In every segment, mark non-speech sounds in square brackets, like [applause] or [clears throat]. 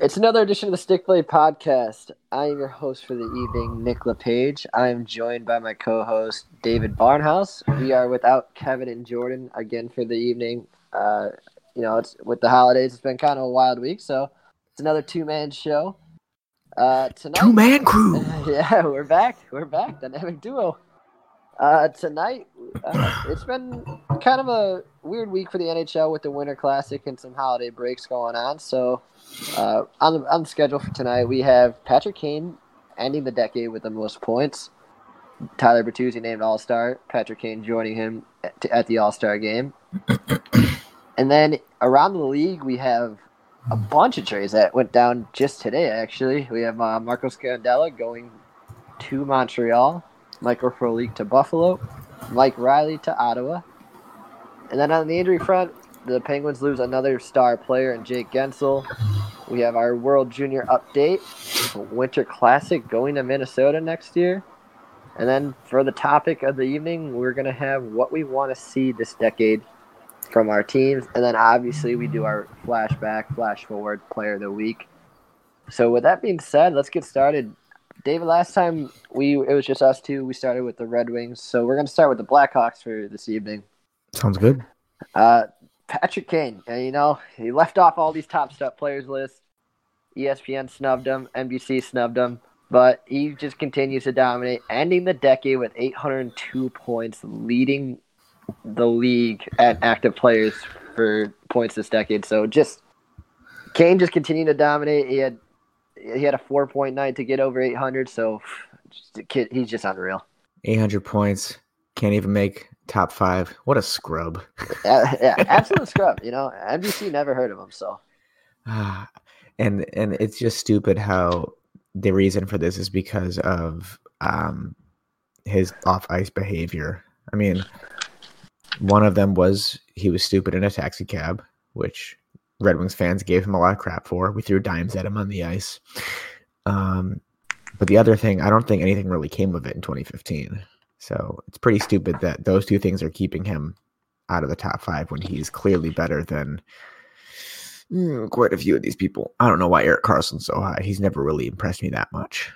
It's another edition of the Stick Play Podcast. I am your host for the evening, Nick LePage. I am joined by my co-host David Barnhouse. We are without Kevin and Jordan again for the evening. Uh, you know, it's with the holidays. It's been kind of a wild week, so it's another two-man show. Uh, tonight, two-man crew. [laughs] yeah, we're back. We're back. Dynamic duo. Uh, tonight, uh, it's been kind of a weird week for the NHL with the Winter Classic and some holiday breaks going on. So, uh, on, the, on the schedule for tonight, we have Patrick Kane ending the decade with the most points. Tyler Bertuzzi named All Star. Patrick Kane joining him at, at the All Star game. [coughs] and then around the league, we have a bunch of trades that went down just today. Actually, we have uh, Marco Scandella going to Montreal. Michael Frolik to Buffalo, Mike Reilly to Ottawa. And then on the injury front, the Penguins lose another star player in Jake Guentzel. We have our World Junior update, Winter Classic going to Minnesota next year. And then for the topic of the evening, we're going to have what we want to see this decade from our teams. And then obviously we do our flashback, flash forward player of the week. So with that being said, let's get started. David, last time we it was just us two. We started with the Red Wings, so we're gonna start with the Blackhawks for this evening. Sounds good. Uh, Patrick Kane, you know he left off all these top stuff players list. ESPN snubbed him, NBC snubbed him, but he just continues to dominate, ending the decade with 802 points, leading the league at active players for points this decade. So just Kane just continued to dominate. He had he had a four point night to get over 800. So kid, he's just unreal. 800 points. Can't even make top five. What a scrub. yeah, yeah, absolute scrub. You know, NBC never heard of him. So, [sighs] and and it's just stupid how the reason for this is because of um his off ice behavior. I mean, one of them was he was stupid in a taxi cab, which Red Wings fans gave him a lot of crap for. We threw dimes at him on the ice. Um, but the other thing, I don't think anything really came of it in 2015. So it's pretty stupid that those two things are keeping him out of the top five when he's clearly better than mm, quite a few of these people. I don't know why Erik Karlsson's so high. He's never really impressed me that much.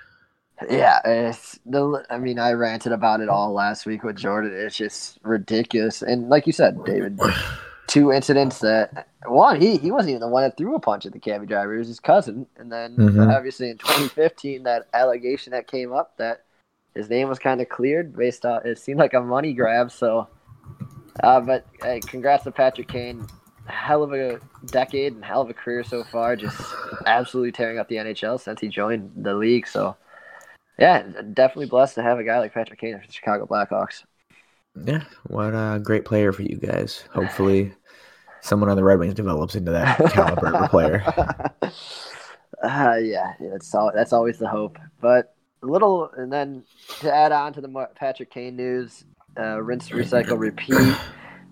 Yeah, it's the. I mean, I ranted about it all last week with Jordan. It's just ridiculous, and like you said, David, [sighs] two incidents that one he he wasn't even the one that threw a punch at the cabbie driver. It was his cousin, and then mm-hmm. obviously in 2015 that allegation that came up that his name was kind of cleared based on it seemed like a money grab. So, uh, but hey, congrats to Patrick Kane. Hell of a decade and hell of a career so far. Just absolutely tearing up the NHL since he joined the league. So, yeah, definitely blessed to have a guy like Patrick Kane for the Chicago Blackhawks. Yeah, what a great player for you guys. Hopefully, someone on the Red Wings develops into that caliber of player. [laughs] Uh, yeah, that's all. That's always the hope. But a little, and then to add on to the Patrick Kane news, uh, rinse, recycle, repeat.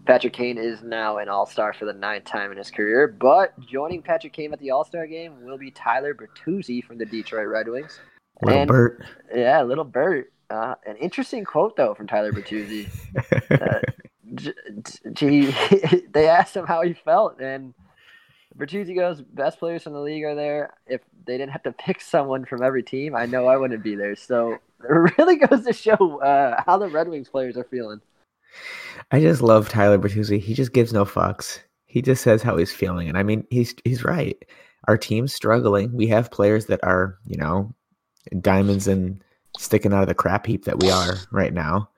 Patrick Kane is now an All Star for the ninth time in his career. But joining Patrick Kane at the All Star game will be Tyler Bertuzzi from the Detroit Red Wings. Little and, Bert. Yeah, little Bert. Uh, an interesting quote though from Tyler Bertuzzi. [laughs] uh, gee, [laughs] they asked him how he felt, and Bertuzzi goes, "Best players from the league are there. If they didn't have to [laughs] pick someone from every team, I know I wouldn't be there." So [laughs] it really goes to show uh, how the Red Wings players are feeling. I just love Tyler Bertuzzi. He just gives no fucks. He just says how he's feeling, and I mean, he's he's right. Our team's struggling. We have players that are, you know, diamonds and sticking out of the crap heap that we are right now.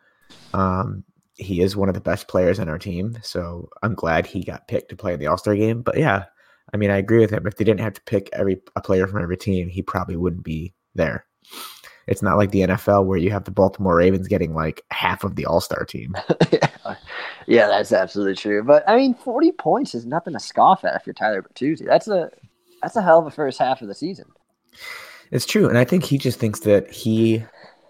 Um, he is one of the best players on our team, so I'm glad he got picked to play in the All Star game. But yeah, I mean, I agree with him. If they didn't have to pick every a player from every team, he probably wouldn't be there. It's not like the NFL where you have the Baltimore Ravens getting like half of the All Star team. [laughs] yeah. that's absolutely true. But I mean, 40 points is nothing to scoff at if you're Tyler Bertuzzi. That's a that's a hell of a first half of the season. It's true, and I think he just thinks that he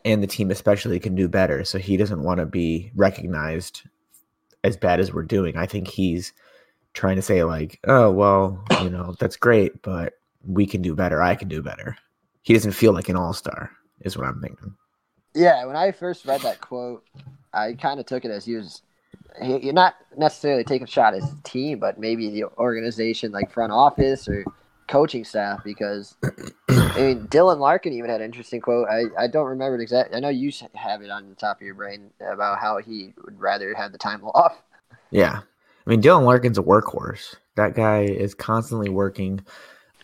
and the team especially can do better. So he doesn't want to be recognized as bad as we're doing. I think he's trying to say like, oh well, you know, that's great, but we can do better. I can do better. He doesn't feel like an all star, is what I'm thinking. Yeah, when I first read that quote, I kind of took it as he was he, you're not necessarily taking a shot as a team, but maybe the organization, like front office or coaching staff because I mean [clears throat] Dylan Larkin even had an interesting quote. I, I don't remember it exactly. I know you have it on the top of your brain about how he would rather have the time [laughs] off. Yeah, I mean Dylan Larkin's a workhorse. That guy is constantly working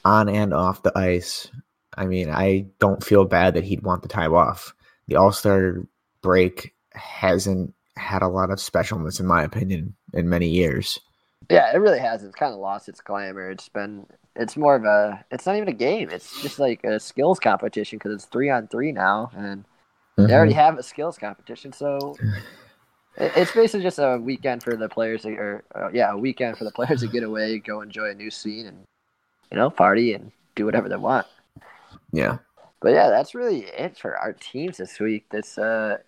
on and off the ice. I mean, I don't feel bad that he'd want the time off. The All Star break hasn't had a lot of specialness, in my opinion, in many years. Yeah, it really has. It's kind of lost its glamour. It's been, it's more of a, it's not even a game. It's just like a skills competition because it's three on three now, and mm-hmm. they already have a skills competition. So [laughs] it's basically just a weekend for the players, to, or uh, yeah, a weekend for the players to get away, go enjoy a new scene, and you know, party and do whatever they want. Yeah. But yeah, that's really it for our teams this week. That's uh,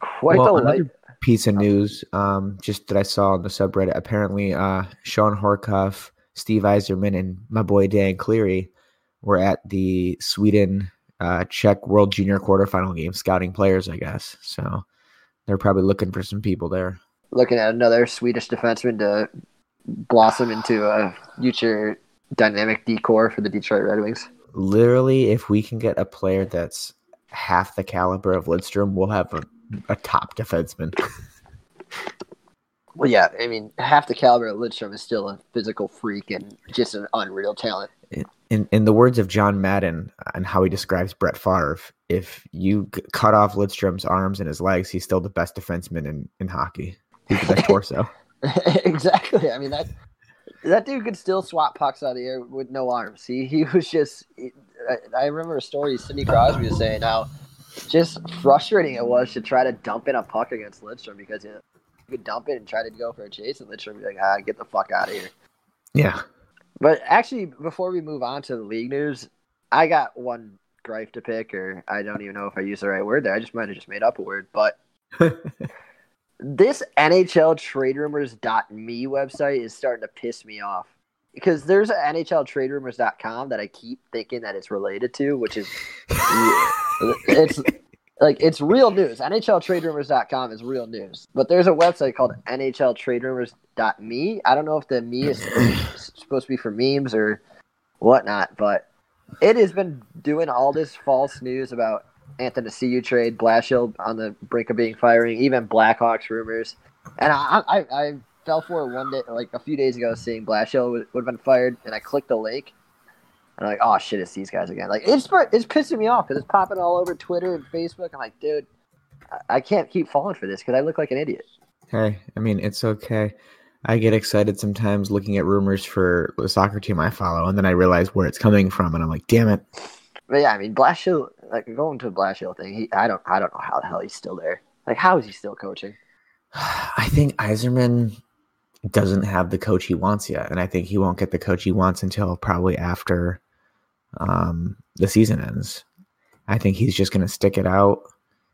quite well, the light piece of news um, just that I saw on the subreddit. Apparently, uh, Shawn Horcoff, Steve Yzerman, and my boy Dan Cleary were at the Sweden uh, Czech World Junior quarterfinal game, scouting players, I guess. So they're probably looking for some people there. Looking at another Swedish defenseman to blossom into a future dynamic decor for the Detroit Red Wings. Literally, if we can get a player that's half the caliber of Lidstrom, we'll have a a top defenseman. [laughs] well, yeah, I mean, half the caliber of Lidstrom is still a physical freak and just an unreal talent. In in the words of John Madden and how he describes Brett Favre, if you cut off Lidstrom's arms and his legs, he's still the best defenseman in, in hockey. He's the best [laughs] torso. exactly. I mean that that dude could still swat pucks out of the air with no arms. He he was just. I, I remember a story Sidney Crosby was saying how just frustrating it was to try to dump in a puck against Lidstrom because you, know, you could dump it and try to go for a chase, and Lidstrom would be like, ah, get the fuck out of here. Yeah. But actually, before we move on to the league news, I got one gripe to pick, or I don't even know if I used the right word there. I just might have just made up a word, but [laughs] this NHL trade rumors.me website is starting to piss me off because there's an NHL trade rumors.com that I keep thinking that it's related to, which is [laughs] it's like it's real news. NHLTradeRumors.com is real news, but there's a website called NHLTradeRumors.me. I don't know if the me is [clears throat] supposed to be for memes or whatnot, but it has been doing all this false news about Athanasiou trade, Blashill on the brink of being firing, even Blackhawks rumors, and I, I, I fell for it one day, like a few days ago, seeing Blashill would, would have been fired, and I clicked the link I'm like, oh shit, it's these guys again. Like it's it's pissing me off because it's popping all over Twitter and Facebook. I'm like, dude, I can't keep falling for this because I look like an idiot. Hey, I mean, it's okay. I get excited sometimes looking at rumors for the soccer team I follow, and then I realize where it's coming from, and I'm like, damn it. But yeah, I mean, Blashill, like going to a Blashill thing, he, I don't, I don't know how the hell he's still there. Like, how is he still coaching? [sighs] I think Yzerman doesn't have the coach he wants yet, and I think he won't get the coach he wants until probably after um, the season ends. I think he's just going to stick it out.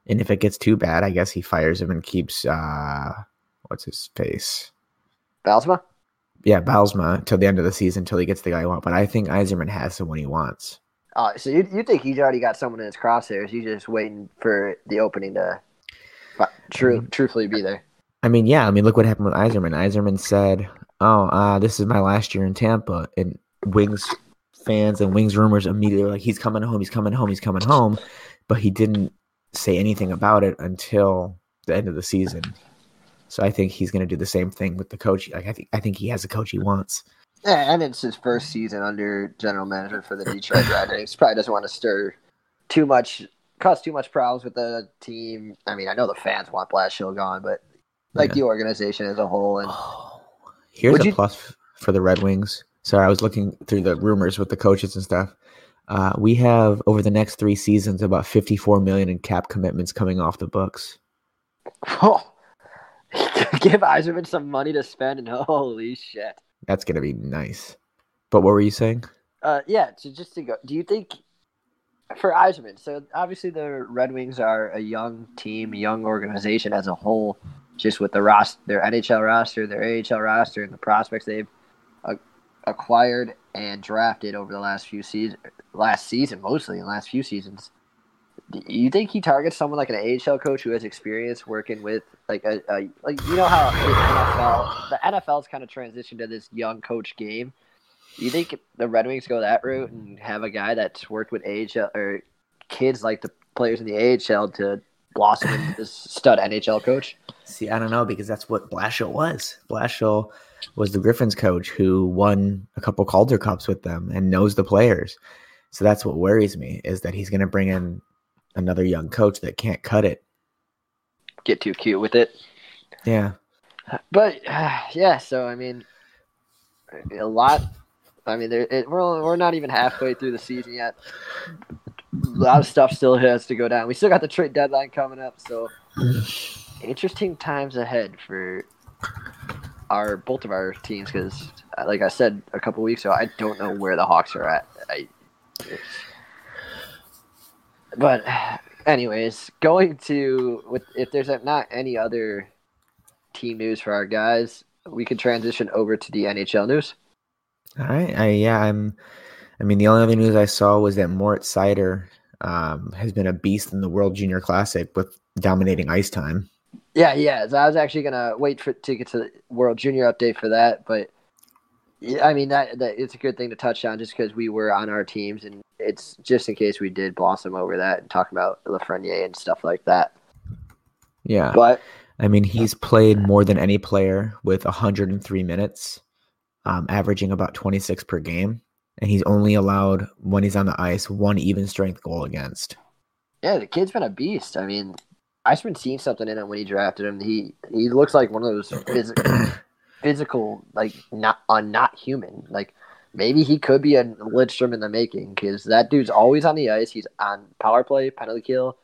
And if it gets too bad, I guess he fires him and keeps uh, what's his face? Bylsma? Yeah, Bylsma till the end of the season till he gets the guy he wants. But I think Yzerman has someone he wants. Uh, so you, you think he's already got someone in his crosshairs? He's just waiting for the opening to true, mm-hmm. truthfully be there. I mean, yeah. I mean, look what happened with Yzerman. Yzerman said, "Oh, uh, this is my last year in Tampa," and Wings fans and Wings rumors immediately were like, he's coming home, he's coming home, he's coming home. But he didn't say anything about it until the end of the season. So I think he's going to do the same thing with the coach. Like I think I think he has a coach he wants. Yeah, and it's his first season under general manager for the Detroit [laughs] Red Wings. Probably doesn't want to stir too much, cause too much problems with the team. I mean, I know the fans want Blashill gone, but like yeah. the organization as a whole. And oh, here's a you... plus for the Red Wings. Sorry, I was looking through the rumors with the coaches and stuff. Uh, we have over the next three seasons about 54 million in cap commitments coming off the books. Oh, [laughs] give Yzerman some money to spend, and [laughs] holy shit, that's gonna be nice. But what were you saying? Uh, yeah. So just to go, do you think for Yzerman? So obviously the Red Wings are a young team, young organization as a whole. Just with the roster, their NHL roster, their AHL roster, and the prospects they've acquired and drafted over the last few seasons, last season mostly, in the last few seasons. Do you think he targets someone like an AHL coach who has experience working with like a, a like you know how the NFL the NFL's kind of transitioned to this young coach game, You think the Red Wings go that route and have a guy that's worked with AHL or kids like the players in the AHL to blossom into [sighs] this stud NHL coach? See, I don't know because that's what Blashill was. Blashill was the Griffins coach who won a couple Calder Cups with them and knows the players. So that's what worries me is that he's going to bring in another young coach that can't cut it. Get too cute with it. Yeah. But uh, [sighs] yeah, so I mean, a lot. I mean, there, it, we're we're not even halfway through the season yet. A lot of stuff still has to go down. We still got the trade deadline coming up, so [sighs] interesting times ahead for our both of our teams. Because, uh, like I said a couple weeks ago, I don't know where the Hawks are at. I, but, anyways, going to with if there's not any other team news for our guys, we can transition over to the NHL news. All right. I yeah, I'm I mean the only other news I saw was that Mort Seider um, has been a beast in the World Junior Classic with dominating ice time. Yeah, yeah. So I was actually gonna wait for to get to the World Junior update for that, but yeah, I mean that, that it's a good thing to touch on just because we were on our teams, and it's just in case we did blossom over that and talk about Lafreniere and stuff like that. Yeah, but I mean, he's played more than any player with 103 minutes, um, averaging about 26 per game, and he's only allowed when he's on the ice one even strength goal against. Yeah, the kid's been a beast. I mean, I've been seeing something in him when he drafted him. He he looks like one of those [clears throat] physical, physical like not uh, not human. Like maybe he could be a Lidstrom in the making because that dude's always on the ice. He's on power play, penalty kill,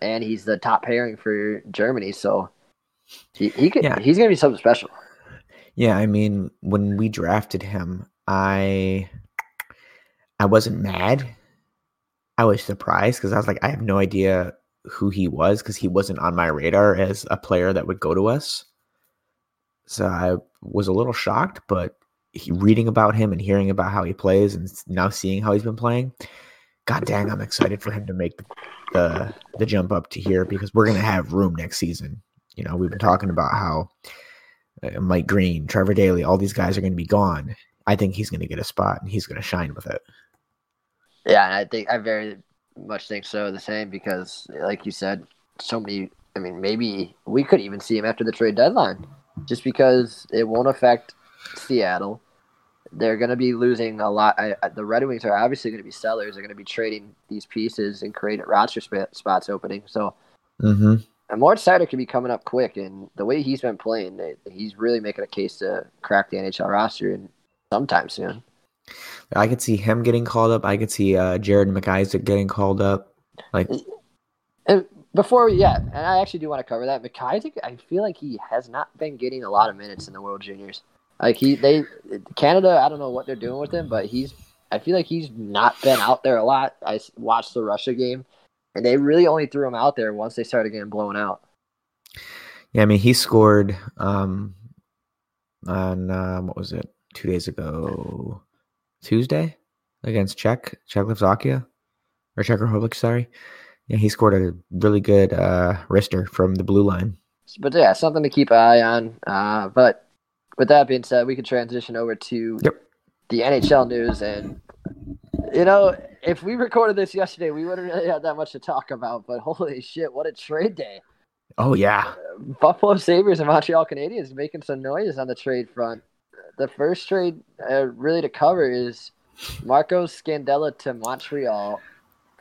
and he's the top pairing for Germany. So he, he could, yeah. he's gonna be something special. Yeah, I mean, when we drafted him, I I wasn't mad. I was surprised because I was like, I have no idea who he was because he wasn't on my radar as a player that would go to us. So I was a little shocked, but he, reading about him and hearing about how he plays and now seeing how he's been playing, god dang, I'm excited for him to make the the, jump up to here because we're gonna have room next season. You know, we've been talking about how uh, Mike Green, Trevor Daley, all these guys are going to be gone. I think he's going to get a spot and he's going to shine with it. Yeah, and I think I very much think so. The same because, like you said, so many. I mean, maybe we could even see him after the trade deadline, just because it won't affect Seattle. They're going to be losing a lot. I, the Red Wings are obviously going to be sellers. They're going to be trading these pieces and creating roster sp- spots opening. So mm-hmm. And Moritz Seider could be coming up quick, and the way he's been playing, he's really making a case to crack the NHL roster and sometime soon. I could see him getting called up. I could see uh, Jared McIsaac getting called up. Like and before, yeah, and I actually do want to cover that. McIsaac, I feel like he has not been getting a lot of minutes in the World Juniors. Like he, they, Canada, I don't know what they're doing with him, but he's. I feel like he's not been out there a lot. I watched the Russia game and they really only threw him out there once they started getting blown out. Yeah, I mean, he scored um, on um, what was it? Two days ago, Tuesday against Czech Czechoslovakia or Czech Republic. Sorry. Yeah, he scored a really good uh, wrister from the blue line. But yeah, something to keep an eye on. Uh, but with that being said, we can transition over to yep. the NHL news and you know, if we recorded this yesterday, we wouldn't really have that much to talk about. But holy shit, what a trade day! Oh yeah, Buffalo Sabres and Montreal Canadiens making some noise on the trade front. The first trade uh, really to cover is Marco Scandella to Montreal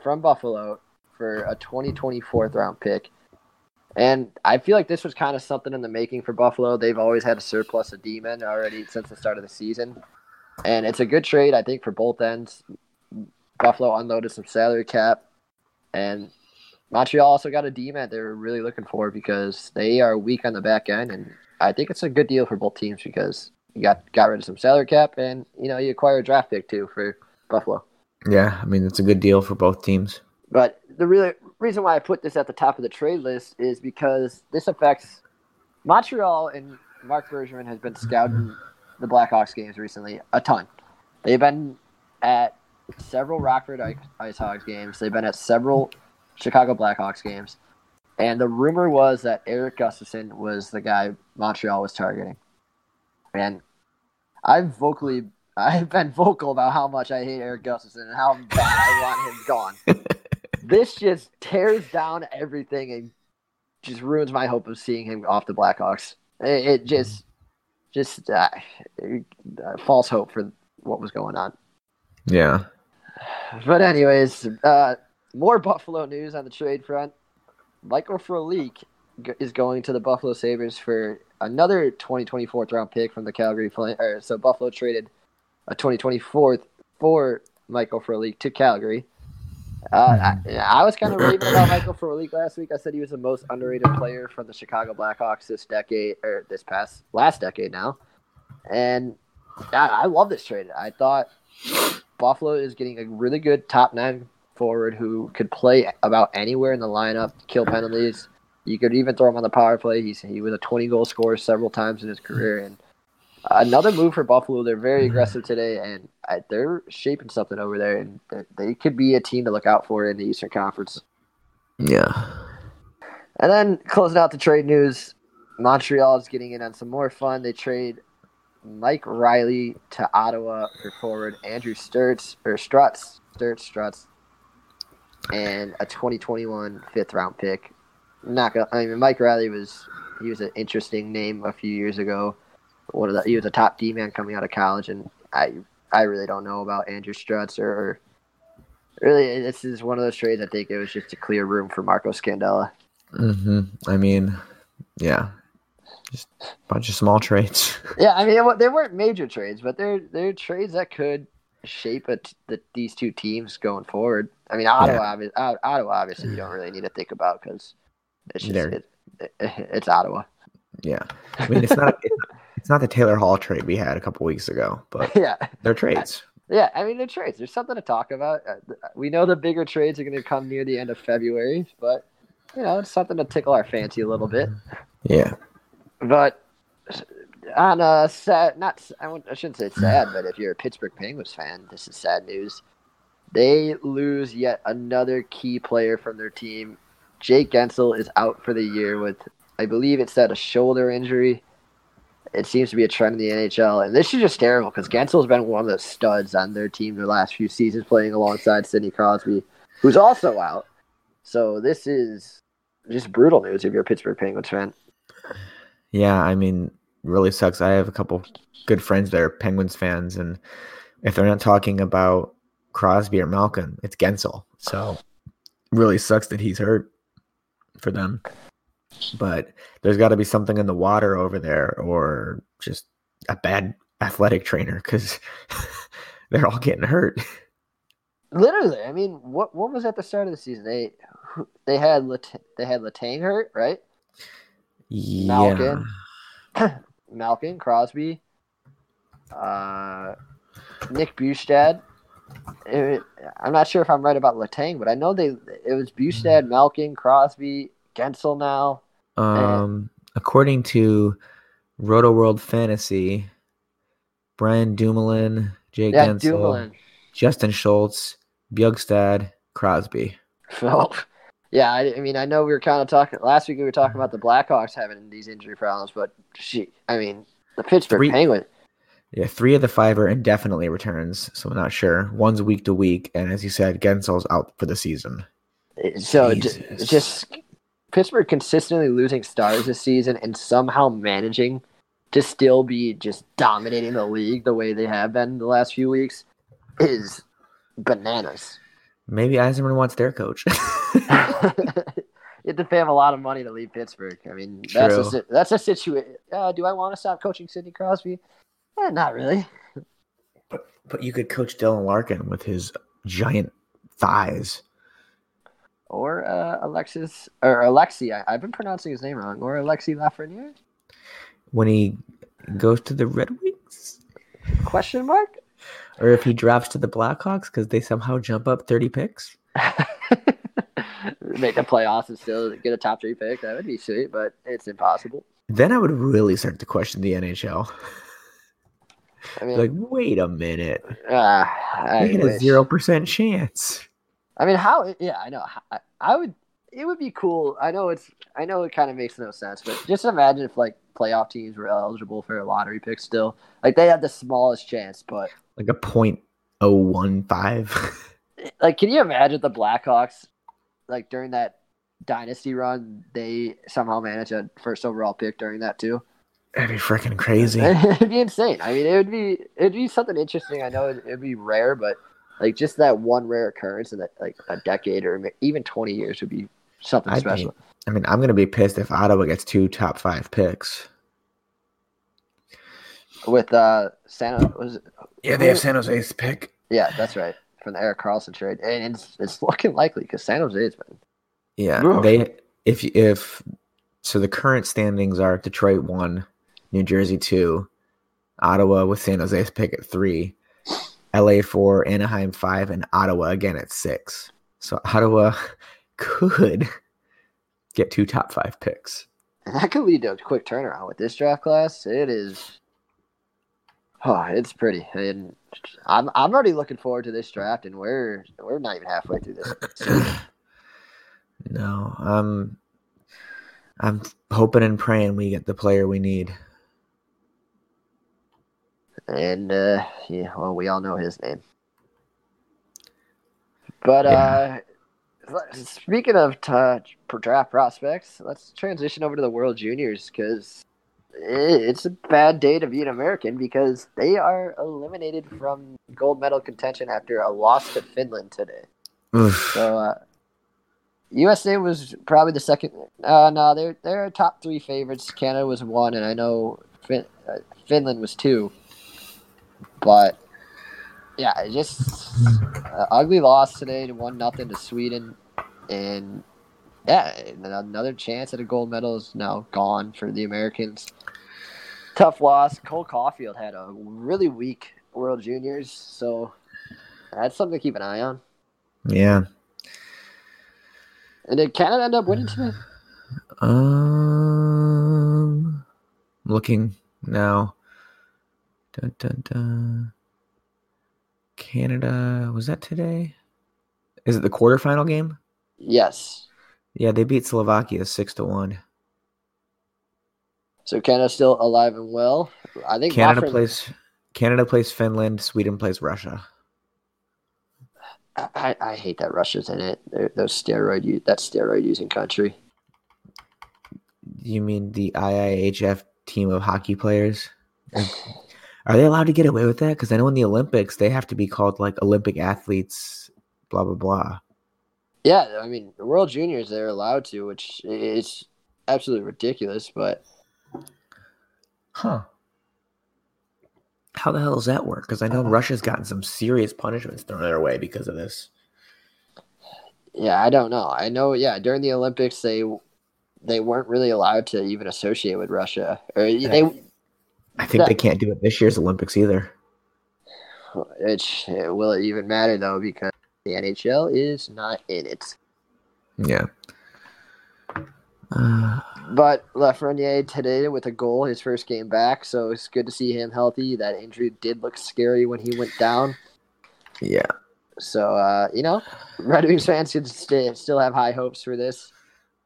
from Buffalo for a 2024th round pick. And I feel like this was kind of something in the making for Buffalo. They've always had a surplus of D-men already since the start of the season. And it's a good trade, I think, for both ends. Buffalo unloaded some salary cap, and Montreal also got a D-man they were really looking for because they are weak on the back end, and I think it's a good deal for both teams because you got got rid of some salary cap, and you know you acquire a draft pick too for Buffalo. Yeah, I mean it's a good deal for both teams. But the really reason why I put this at the top of the trade list is because this affects Montreal and Marc Bergevin has been scouting the Blackhawks games recently a ton. They've been at several Rockford Ice Hogs games. They've been at several Chicago Blackhawks games. And the rumor was that Erik Gustafsson was the guy Montreal was targeting. And I've vocally I've been vocal about how much I hate Erik Gustafsson and how bad I want him gone. [laughs] this just tears down everything and just ruins my hope of seeing him off the Blackhawks. It, it just, just uh, uh, false hope for what was going on. Yeah. But anyways, uh, more Buffalo news on the trade front. Michael Frolik is going to the Buffalo Sabres for another 2024th round pick from the Calgary Flames. So Buffalo traded a 2024th for Michael Frolik to Calgary. Uh, I, I, was kind of raving about [laughs] Michael Frolik last week. I said he was the most underrated player from the Chicago Blackhawks this decade or this past last decade now, and I, I love this trade. I thought Buffalo is getting a really good top nine forward who could play about anywhere in the lineup, kill penalties. You could even throw him on the power play. He's he was a 20 goal scorer several times in his career, and another move for Buffalo. They're very mm-hmm. aggressive today, and they're shaping something over there, and they could be a team to look out for in the Eastern Conference. Yeah. And then closing out the trade news, Montreal is getting in on some more fun. They trade Mike Reilly to Ottawa for forward Andrew Sturtz or Struts, Sturtz, Struts, and a 2021 fifth round pick. Not gonna, I mean, Mike Reilly was he was an interesting name a few years ago. One of the he was a top D man coming out of college, and I I really don't know about Andrew Struts or, or really this is one of those trades. I think it was just a clear room for Marco Scandella. Mm-hmm. I mean, yeah, just a bunch of small trades. [laughs] yeah, I mean, they weren't major trades, but they're they're trades that could shape it the, these two teams going forward. I mean, Ottawa, yeah. Ottawa, obviously, you don't really need to think about because it's just it, it, [laughs] it's Ottawa. Yeah, I mean, it's not [laughs] it's, not the Taylor Hall trade we had a couple weeks ago, but [laughs] yeah, they're trades. Yeah, I mean, they're trades. There's something to talk about. Uh, we know the bigger trades are going to come near the end of February, but you know, it's something to tickle our fancy a little bit. Yeah. But on a sad, not I, I shouldn't say sad, but if you're a Pittsburgh Penguins fan, this is sad news. They lose yet another key player from their team. Jake Guentzel is out for the year with, I believe it said a shoulder injury. It seems to be a trend in the NHL, and this is just terrible because Guentzel's been one of the studs on their team the last few seasons, playing alongside Sidney Crosby, who's also out. So this is just brutal news if you're a Pittsburgh Penguins fan. Yeah, I mean, really sucks. I have a couple good friends that are Penguins fans, and if they're not talking about Crosby or Malkin, it's Guentzel. So really sucks that he's hurt for them. But there's got to be something in the water over there, or just a bad athletic trainer because [laughs] they're all getting hurt. Literally, I mean, what what was at the start of the season? They they had they had Letang hurt, right? Yeah. Malkin, [clears throat] Malkin, Crosby, uh, Nick Bjugstad. It, I'm not sure if I'm right about Letang, but I know they it was Bjugstad, hmm. Malkin, Crosby, Guentzel now. Um, according to Roto World Fantasy, Brian Dumoulin, Jake yeah, Guentzel, Dumoulin. Justin Schultz, Bjugstad, Crosby. Well, yeah, I, I, mean, I know we were kind of talking last week. We were talking about the Blackhawks having these injury problems, but she, I mean, the Pittsburgh three, Penguins. Yeah, three of the five are indefinitely returns, so I'm not sure. One's week to week, and as you said, Guentzel's out for the season. So just, just Pittsburgh consistently losing stars this season and somehow managing to still be just dominating the league the way they have been the last few weeks is bananas. Maybe Yzerman wants their coach. [laughs] [laughs] you have to pay him a lot of money to leave Pittsburgh. I mean, that's a that's a situation. Uh, do I want to stop coaching Sidney Crosby? Eh, not really. But but you could coach Dylan Larkin with his giant thighs. Or uh, Alexis or Alexi. I, have been pronouncing his name wrong. Or Alexi Lafreniere. When he goes to the Red Wings? Question mark. Or if he drops to the Blackhawks because they somehow jump up thirty picks. [laughs] make the playoffs and still get a top three pick. That would be sweet, but it's impossible. Then I would really start to question the NHL. [laughs] I mean, like, wait a minute. Uh, I had a zero percent chance. I mean, how? Yeah, I know. I, I would. it would be cool. I know it's I know it kind of makes no sense, but just imagine if like playoff teams were eligible for a lottery pick still. Like they had the smallest chance, but like a point oh one five. [laughs] like can you imagine the Blackhawks like during that dynasty run, they somehow managed a first overall pick during that too? That'd be freaking crazy. [laughs] it'd be insane. I mean, it would be it'd be something interesting. I know it'd, it'd be rare, but like just that one rare occurrence in that like a decade or even twenty years would be something I'd special. Be, I mean, I'm gonna be pissed if Ottawa gets two top five picks. With uh, San was it, yeah, they have San Jose's pick. Yeah, that's right from the Erik Karlsson trade, and it's it's looking likely because San Jose's been. Yeah, they if if so the current standings are Detroit one, New Jersey two, Ottawa with San Jose's pick at three, LA four, Anaheim five, and Ottawa again at six. So Ottawa [laughs] could get two top five picks. And that could lead to a quick turnaround with this draft class. It is Oh, it's pretty. And I'm I'm already looking forward to this draft and we're we're not even halfway through this. [clears throat] no. Um I'm hoping and praying we get the player we need. And uh yeah, well we all know his name. But yeah. uh speaking of touch draft prospects, let's transition over to the World Juniors because it's a bad day to be an American because they are eliminated from gold medal contention after a loss to Finland today. so uh, USA was probably the second. Uh, no, they're they're top three favorites. Canada was one, and I know fin- uh, Finland was two. But yeah, it just uh, ugly loss today to one nothing to Sweden, and yeah, another chance at a gold medal is now gone for the Americans. Tough loss. Cole Caufield had a really weak World Juniors, so that's something to keep an eye on. Yeah. And did Canada end up winning today? Um, looking now. Dun, dun, dun. Canada was that today? Is it the quarterfinal game? Yes. Yeah, they beat Slovakia six to one. So Canada's still alive and well. I think Canada plays Canada plays Finland, Sweden plays Russia. I, I hate that Russia's in it. They're, those steroid that steroid using country. You mean the IIHF team of hockey players? [laughs] Are they allowed to get away with that? Because I know in the Olympics they have to be called like Olympic athletes, blah blah blah. Yeah, I mean, the World Juniors they're allowed to, which is absolutely ridiculous. But, huh? How the hell does that work? Because I know Russia's gotten some serious punishments thrown their way because of this. Yeah, I don't know. I know. Yeah, during the Olympics, they they weren't really allowed to even associate with Russia, or they. I think that, they can't do it this year's Olympics either. It, will it even matter though? Because the NHL is not in it. Yeah. Uh, but Lafreniere today with a goal, his first game back, so it's good to see him healthy. That injury did look scary when he went down. Yeah. So uh, you know, Red Wings fans should st- still have high hopes for this.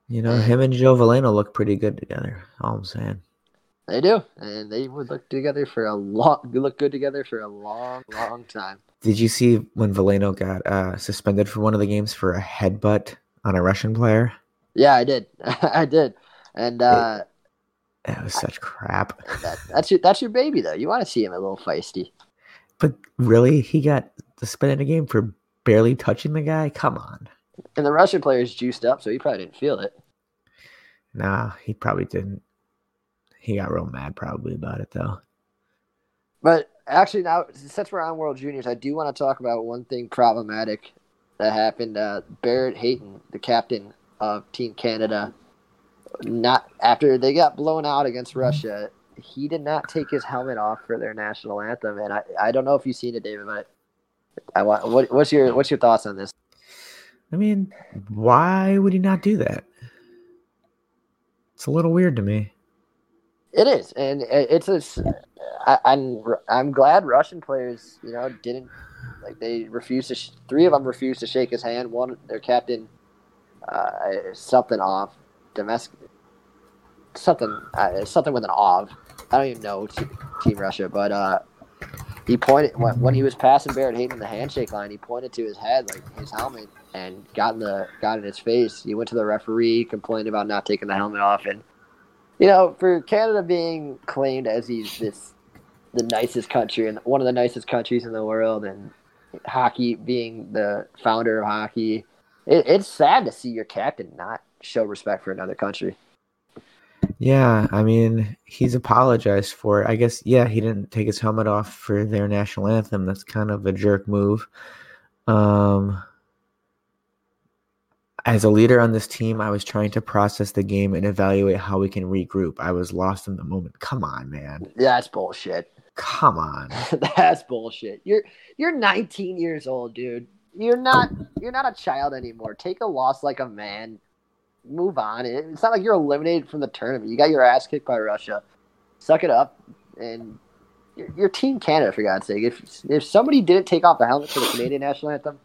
You know, him and Joe Veleno look pretty good together. All I'm saying. They do, and they would look together for a long. [laughs] Look good together for a long, long time. Did you see when Veleno got uh, suspended for one of the games for a headbutt on a Russian player? Yeah, I did. [laughs] I did, and uh, it, that was such crap. That, that's your that's your baby though. You want to see him a little feisty. But really, he got suspended a game for barely touching the guy. Come on. And the Russian player's juiced up, so he probably didn't feel it. Nah, he probably didn't. He got real mad probably about it though. But actually, now since we're on World Juniors, I do want to talk about one thing problematic that happened. Uh, Barrett Hayton, the captain of Team Canada, not after they got blown out against Russia, he did not take his helmet off for their national anthem. And I, I don't know if you've seen it, David, but I want what, what's your what's your thoughts on this? I mean, why would he not do that? It's a little weird to me. It is, and it's a. I, I'm I'm glad Russian players, you know, didn't like they refused to. Sh- three of them refused to shake his hand. One, their captain, uh, something off domestic something uh, something with an ov. I don't even know Team Russia, but uh, he pointed when, when he was passing Barrett Hayton in the handshake line. He pointed to his head, like his helmet, and got in the got in his face. He went to the referee, complained about not taking the helmet off, and you know, for Canada being claimed as he's this the nicest country and one of the nicest countries in the world, and hockey being the founder of hockey, it, it's sad to see your captain not show respect for another country. Yeah, I mean, he's apologized for it. I guess, yeah, he didn't take his helmet off for their national anthem. That's kind of a jerk move. Um, as a leader on this team, I was trying to process the game and evaluate how we can regroup. I was lost in the moment. Come on, man. That's bullshit. Come on. [laughs] That's bullshit. You're you're 19 years old, dude. You're not you're not a child anymore. Take a loss like a man move on. It's not like you're eliminated from the tournament. You got your ass kicked by Russia. Suck it up, and your, team Canada for God's sake. If if somebody didn't take off the helmet for the Canadian national anthem,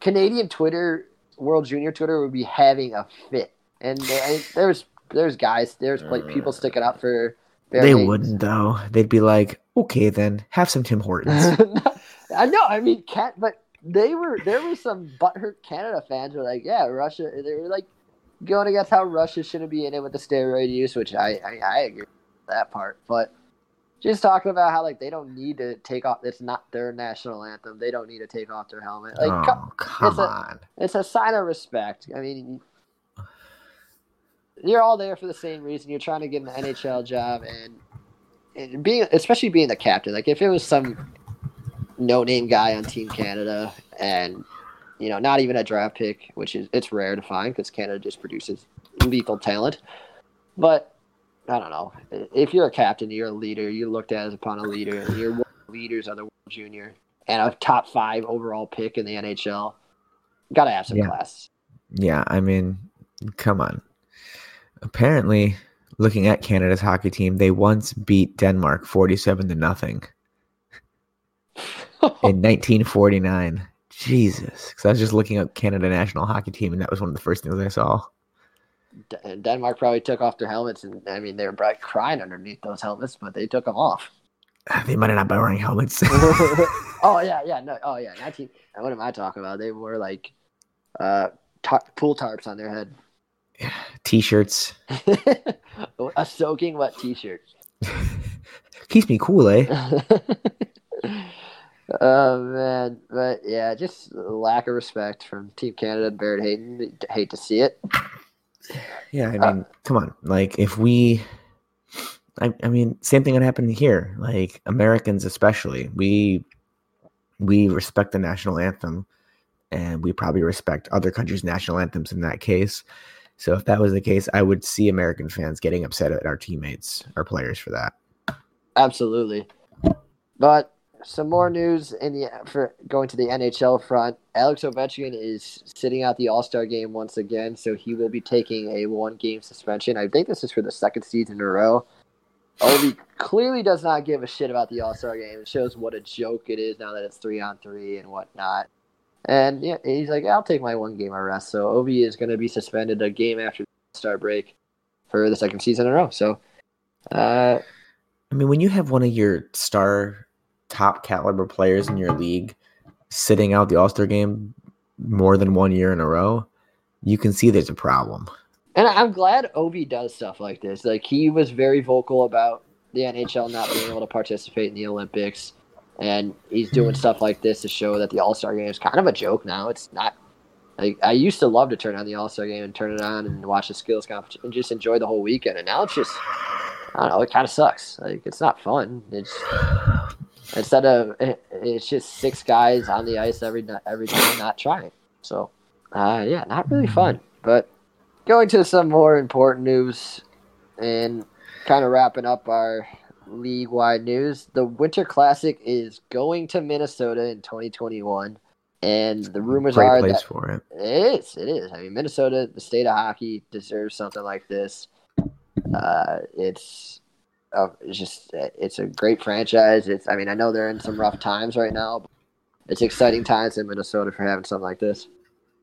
Canadian Twitter, World Junior Twitter would be having a fit. And there's there's guys, there's like uh, people sticking up for. they wouldn't though. They'd be like, okay, then have some Tim Hortons. [laughs] I know. I mean, cat, but they were there were some butthurt Canada fans who were like, yeah, Russia. They were like going against how Russia shouldn't be in it with the steroid use, which I, I, I agree with that part. But just talking about how like they don't need to take off. It's not their national anthem. They don't need to take off their helmet. Like, oh, come, come it's on. A, it's a sign of respect. I mean, you're all there for the same reason. You're trying to get an NHL job, and, and being especially being the captain. Like if it was some no name guy on Team Canada and you know, not even a draft pick, which is it's rare to find because Canada just produces lethal talent. But I don't know. If you're a captain, you're a leader. You're looked at as upon a leader. And you're one of the leaders of the World Junior and a top five overall pick in the NHL. Got to have some yeah. class. Yeah, I mean, come on. Apparently, looking at Canada's hockey team, they once beat Denmark forty-seven to nothing [laughs] in 1949. Jesus, because I was just looking up Canada national hockey team, and that was one of the first things I saw. D- Denmark probably took off their helmets, and I mean they were probably crying underneath those helmets, but they took them off. They might have not been wearing helmets. [laughs] [laughs] oh yeah, yeah, no, oh yeah, nineteen. What am I talking about? They wore like uh, tar- pool tarps on their head. Yeah, t-shirts. [laughs] A soaking wet t-shirt. Keeps me cool, eh? Oh man, but yeah, just lack of respect from Team Canada and Barrett Hayton. Hate to see it. Yeah, I mean, uh, come on. Like, if we, I, I mean, same thing would happen here. Like Americans, especially, we we respect the national anthem, and we probably respect other countries' national anthems in that case. So, if that was the case, I would see American fans getting upset at our teammates, our players, for that. Absolutely, but some more news in the for going to the NHL front. Alex Ovechkin is sitting out the All Star game once again, so he will be taking a one game suspension. I think this is for the second season in a row. Ovi clearly does not give a shit about the All Star game. It shows what a joke it is now that it's three on three and whatnot. And yeah, he's like, I'll take my one game arrest. So Ovi is going to be suspended a game after the Star break for the second season in a row. So, uh, I mean, when you have one of your star top caliber players in your league sitting out the All Star game more than one year in a row, you can see there's a problem. And I'm glad Ovi does stuff like this. Like he was very vocal about the NHL not being able to participate in the Olympics, and he's doing stuff like this to show that the All Star game is kind of a joke now. It's not. Like I used to love to turn on the All Star game and turn it on and watch the skills competition and just enjoy the whole weekend. And now it's just, I don't know, it kind of sucks. Like it's not fun. It's instead of it's just six guys on the ice every every time not trying. So, uh, yeah, not really fun. But going to some more important news and kind of wrapping up our league wide news. The Winter Classic is going to Minnesota in 2021. And the rumors Great are place that for it. It is. It is. I mean, Minnesota, the state of hockey, deserves something like this. Uh, it's it's just it's a great franchise. It's I mean I know they're in some rough times right now. it's exciting times in Minnesota for having something like this.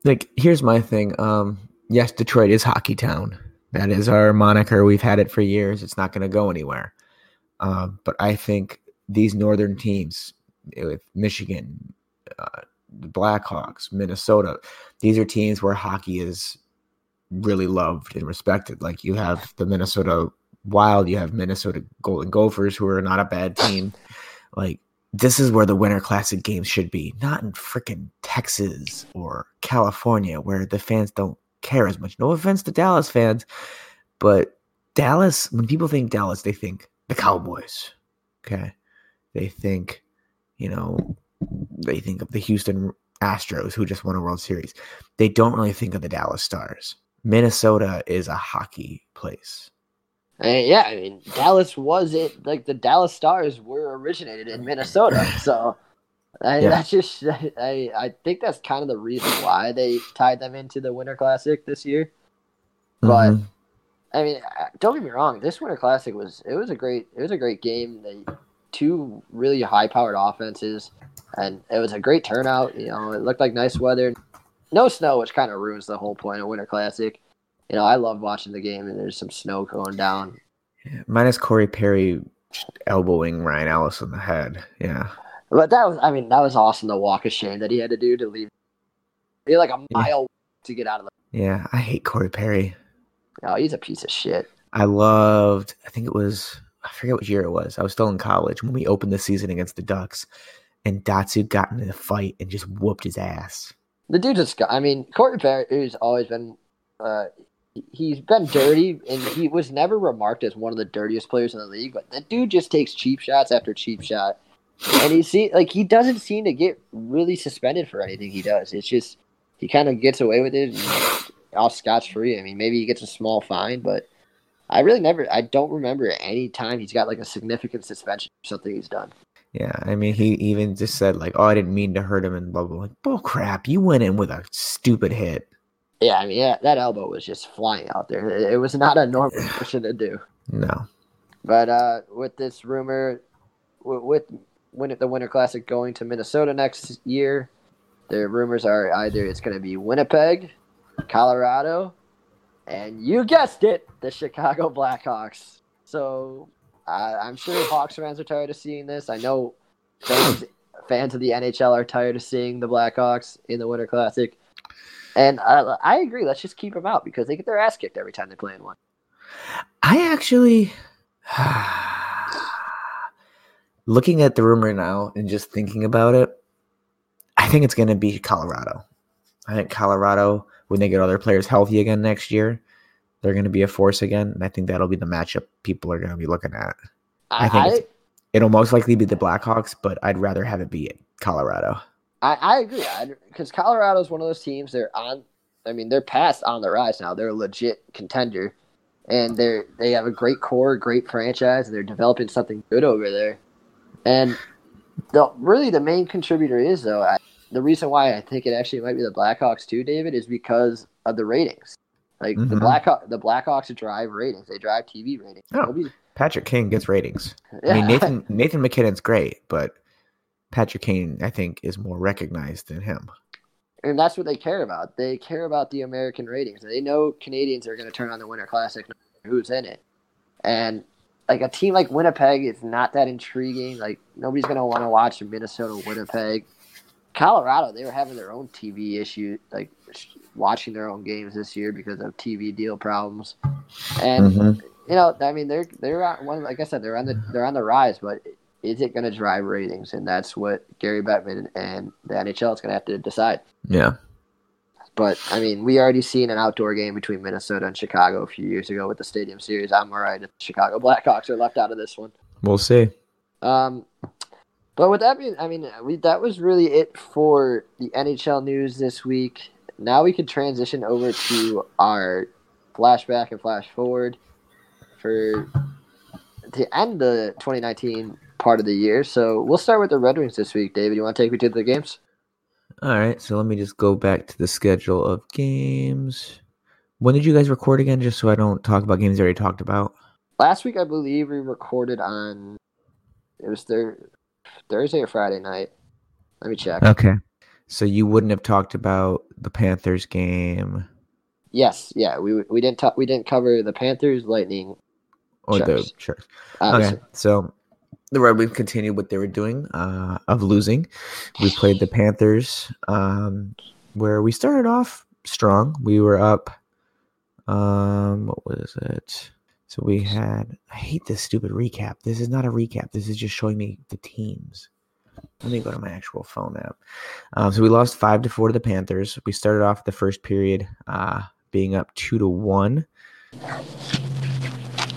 Like here's my thing. Um, yes, Detroit is hockey town. That is our moniker. We've had it for years. It's not going to go anywhere. Uh, but I think these northern teams, with Michigan, uh, the Blackhawks, Minnesota, these are teams where hockey is really loved and respected. Like you have the Minnesota Wild, you have Minnesota Golden Gophers, who are not a bad team. Like this is where the Winter Classic games should be, not in freaking Texas or California, where the fans don't care as much. No offense to Dallas fans, but Dallas, when people think Dallas, they think the Cowboys. Okay. They think, you know, they think of the Houston Astros who just won a World Series. They don't really think of the Dallas Stars. Minnesota is a hockey place. Uh, yeah, I mean Dallas was it like the Dallas Stars were originated in Minnesota, so I, yeah. that's just [laughs] I I think that's kind of the reason why they tied them into the Winter Classic this year. But mm-hmm. I mean, don't get me wrong, this Winter Classic was it was a great it was a great game. They two really high powered offenses, and it was a great turnout. You know, it looked like nice weather, no snow, which kind of ruins the whole point of Winter Classic you know, I love watching the game and there's some snow going down. Minus Corey Perry elbowing Ryan Ellis in the head. Yeah. But that was, I mean, that was awesome. The walk of shame that he had to do to leave. He like a mile yeah. to get out of the. Yeah, I hate Corey Perry. Oh, he's a piece of shit. I loved. I think it was. I forget what year it was. I was still in college when we opened the season against the Ducks, and Datsyuk got into the fight and just whooped his ass. The dude just got. I mean, Corey Perry, who's always been. Uh, he's been dirty, and he was never remarked as one of the dirtiest players in the league. But that dude just takes cheap shots after cheap shot, and he see like he doesn't seem to get really suspended for anything he does. It's just he kind of gets away with it, all scotch free. I mean, maybe he gets a small fine, but I really never, I don't remember any time he's got like a significant suspension for something he's done. Yeah, I mean, he even just said like, "Oh, I didn't mean to hurt him," and blah blah. Like, bull crap! You went in with a stupid hit. Yeah, I mean, yeah, that elbow was just flying out there. It was not a normal person to do. No. But uh, with this rumor, with, with the Winter Classic going to Minnesota next year, the rumors are either it's going to be Winnipeg, Colorado, and you guessed it, the Chicago Blackhawks. So uh, I'm sure Hawks fans are tired of seeing this. I know fans, fans of the NHL are tired of seeing the Blackhawks in the Winter Classic. And uh, I agree. Let's just keep them out because they get their ass kicked every time they play in one. I actually, [sighs] looking at the rumor now and just thinking about it, I think it's going to be Colorado. I think Colorado, when they get all their players healthy again next year, they're going to be a force again. And I think that'll be the matchup people are going to be looking at. I, I think I, it'll most likely be the Blackhawks, but I'd rather have it be Colorado. I, I agree because Colorado is one of those teams. They're on. I mean, they're past on the rise now. They're a legit contender, and they're they have a great core, great franchise, and they're developing something good over there. And the really the main contributor is though I, the reason why I think it actually might be the Blackhawks too, David, is because of the ratings. Like mm-hmm. the Blackhawks, the Blackhawks drive ratings. They drive TV ratings. Oh, Patrick Kane gets ratings. Yeah. I mean Nathan [laughs] Nathan MacKinnon's great, but Patrick Kane, I think, is more recognized than him. And that's what they care about. They care about the American ratings. They know Canadians are going to turn on the Winter Classic, who's in it. And like a team like Winnipeg is not that intriguing. Like nobody's going to want to watch Minnesota Winnipeg. Colorado, they were having their own TV issue, like watching their own games this year because of TV deal problems. And mm-hmm. you know, I mean, they're they're on one. Like I said, they're on the they're on the rise, but is it going to drive ratings? And that's what Gary Bettman and the NHL is going to have to decide. Yeah. But I mean, we already seen an outdoor game between Minnesota and Chicago a few years ago with the Stadium Series. I'm all right if the Chicago [laughs] Blackhawks are left out of this one. We'll see. Um, but with that being, I mean, we, that was really it for the NHL news this week. Now we could transition over to our flashback and flash forward for the end of 2019 part of the year. So we'll start with the Red Wings this week. David, you want to take me to the games? All right. So let me just go back to the schedule of games. When did you guys record again? Just so I don't talk about games I already talked about. Last week, I believe we recorded on. It was thir- Thursday or Friday night. Let me check. Okay. So you wouldn't have talked about the Panthers game. Yes, yeah, we we didn't talk. We didn't cover the Panthers, Lightning, or the Sharks. Sharks. obviously. Okay, so the Red Wings continued what they were doing uh, of losing. We played the Panthers, um, where we started off strong. We were up. Um, what was it? So we had. I hate this stupid recap. This is not a recap. This is just showing me the teams. Let me go to my actual phone app. Um, so we lost five to four to the Panthers. We started off the first period uh, being up two to one,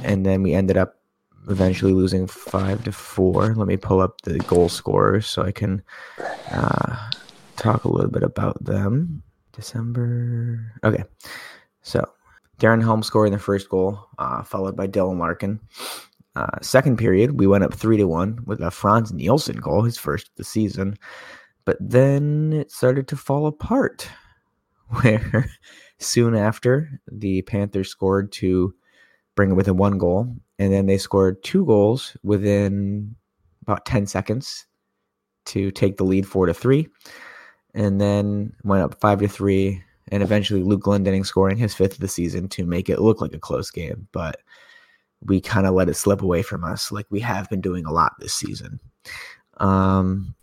and then we ended up eventually losing five to four. Let me pull up the goal scorers so I can uh, talk a little bit about them. December. Okay, so Darren Helm scoring the first goal, uh, followed by Dylan Larkin. Uh, second period, we went up three to one with a Frans Nielsen goal, his first of the season. But then it started to fall apart, [laughs] where soon after the Panthers scored to bring it within one goal, and then they scored two goals within about ten seconds to take the lead four to three, and then went up five to three, and eventually Luke Glendening scoring his fifth of the season to make it look like a close game, but we kind of let it slip away from us, like we have been doing a lot this season. Um,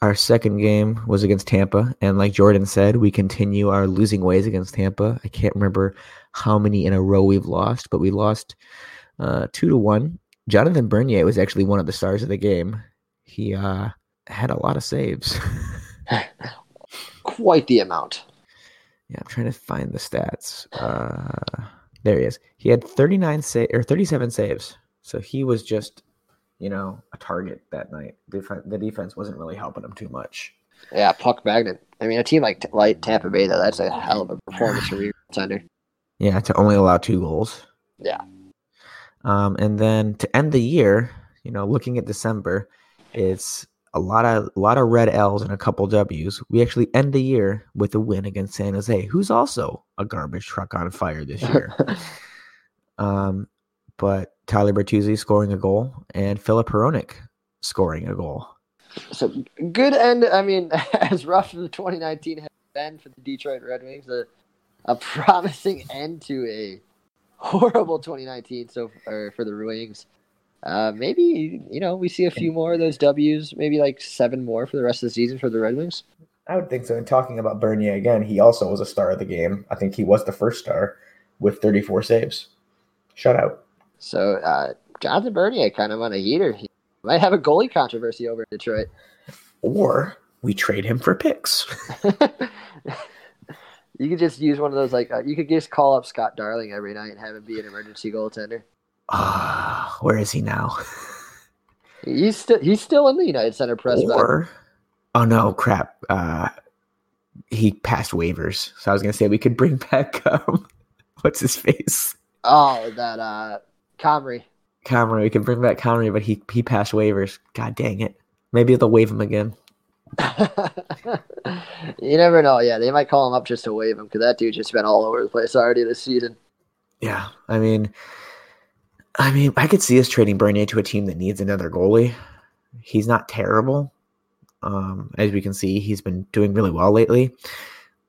our second game was against Tampa, and like Jordan said, we continue our losing ways against Tampa. I can't remember how many in a row we've lost, but we lost uh, two to one. Jonathan Bernier was actually one of the stars of the game. He uh, had a lot of saves. [laughs] Quite the amount. Yeah, I'm trying to find the stats. Uh, there he is. He had 39 sa- or 37 saves. So he was just, you know, a target that night. Def- the defense wasn't really helping him too much. Yeah, puck magnet. I mean, a team like like Tampa Bay, though, that's a hell of a performance [sighs] from your contender. Yeah, to only allow two goals. Yeah. Um, and then to end the year, you know, looking at December, it's a lot of a lot of red L's and a couple W's. We actually end the year with a win against San Jose, who's also a garbage truck on fire this year. [laughs] um, but Tyler Bertuzzi scoring a goal and Filip Hronek scoring a goal. So good end. I mean, [laughs] as rough as the 2019 has been for the Detroit Red Wings, a, a promising end to a horrible 2019. So or for the Wings, uh, maybe you know we see a few more of those W's, maybe like seven more for the rest of the season for the Red Wings. I would think so. And talking about Bernier again, he also was a star of the game. I think he was the first star with 34 saves. Shut out. So uh, Jonathan Bernier kind of on a heater. He might have a goalie controversy over in Detroit. Or we trade him for picks. [laughs] you could just use one of those like uh, you could just call up Scott Darling every night and have him be an emergency goaltender. Ah, where is he now? [laughs] He's still he's still in the United Center press or oh no, crap. Uh, he passed waivers, so I was gonna say we could bring back um, [laughs] what's his face, Oh, that uh Comrie. Comrie. We could bring back Comrie, but he he passed waivers. God dang it! Maybe they'll waive him again. You never know. Yeah, they might call him up just to waive him because that dude just been all over the place already this season. Yeah, I mean, I mean, I could see us trading Bernier to a team that needs another goalie. He's not terrible, um, as we can see. He's been doing really well lately,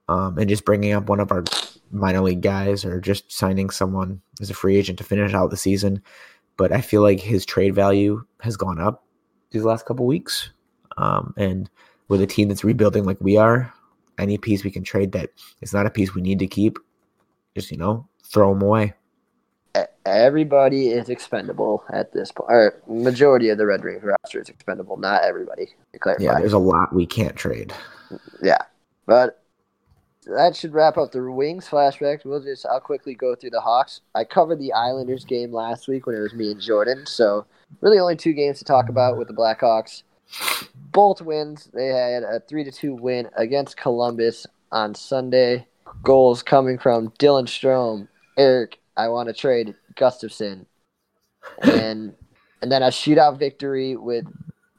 um, and just bringing up one of our minor league guys or just signing someone as a free agent to finish out the season. But I feel like his trade value has gone up these last couple weeks, um, and with a team that's rebuilding like we are, any piece we can trade that is not a piece we need to keep, just you know, throw them away. Everybody is expendable at this point. Or majority of the Red Wings roster is expendable. Not everybody. To clarify. Yeah, there's a lot we can't trade. Yeah, but that should wrap up the Wings flashbacks. We'll just I'll quickly go through the Hawks. I covered the Islanders game last week when it was me and Jordan, so really only two games to talk about with the Blackhawks. Both wins. They had a three to two win against Columbus on Sunday. Goals coming from Dylan Strome, Erik. I want to trade Gustafsson, and and then a shootout victory with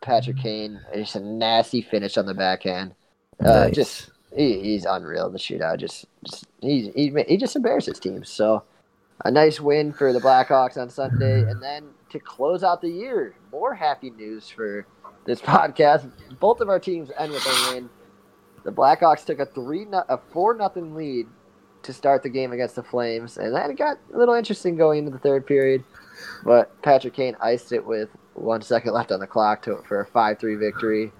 Patrick Kane. Just a nasty finish on the backhand. Uh, Nice. Just he, he's unreal in the shootout. Just, just he, he he just embarrasses teams. So a nice win for the Blackhawks on Sunday, and then to close out the year, more happy news for this [laughs] podcast. Both of our teams end with a win. The Blackhawks took a three, a four nothing lead to start the game against the Flames, and then it got a little interesting going into the third period. But Patrick Kane iced it with one second left on the clock to, for a 5 3 victory,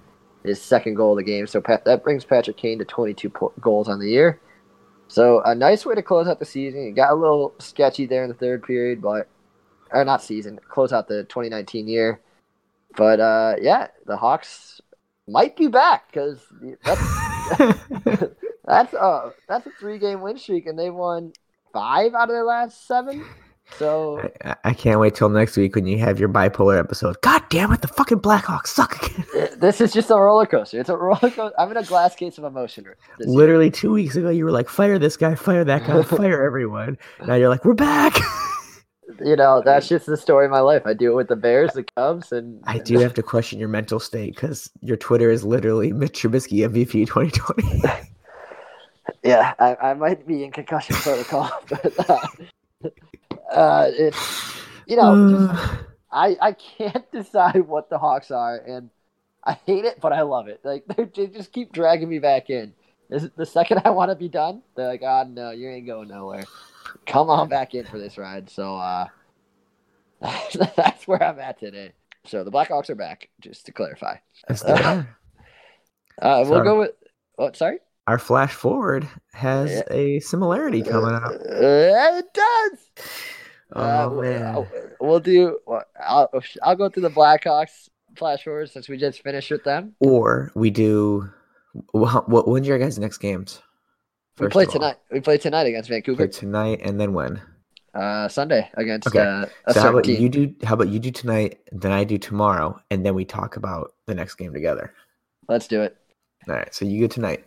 his second goal of the game. So Pat, that brings Patrick Kane to 22 po- goals on the year. So a nice way to close out the season. It got a little sketchy there in the third period, but or not season, close out the 2019 year. But uh, yeah, the Hawks might be back because that's that's [laughs] uh that's a three game win streak, and they won five out of their last seven. So I, I can't wait till next week when you have your bipolar episode. God damn it, the fucking Blackhawks suck again. [laughs] this is just a roller coaster. It's a roller coaster. I'm in a glass case of emotion. this year. Literally two weeks ago, you were like, "Fire this guy, fire that guy, [laughs] fire everyone." Now you're like, "We're back." You know, that's just the story of my life. I do it with the Bears, the Cubs, and I do have to question your mental state because your Twitter is literally Mitch Trubisky MVP 2020. [laughs] yeah, I, I might be in concussion protocol, [laughs] but uh, uh, it's you know, just, [sighs] I I can't decide what the Hawks are, and I hate it, but I love it. Like they just keep dragging me back in. Is it the second I want to be done? They're like, "Oh no, you ain't going nowhere. Come on back in for this ride." So uh, [laughs] that's where I'm at today. So the Blackhawks are back, just to clarify. Yes, they. [laughs] Uh, we'll go with. Oh, sorry. Our flash forward has Yeah. a similarity coming up. Uh, it does. Oh Uh, man, We'll do. I'll, I'll go through the Blackhawks flash forward since we just finished with them. or we do. What, what when's your guys' next games? We play tonight. We play tonight against Play Vancouver. tonight and then when? Uh, Sunday against Okay. uh, a So how about team. you do? How about you do tonight? Then I do tomorrow, and then we talk about the next game together. Let's do it. All right. So you go tonight.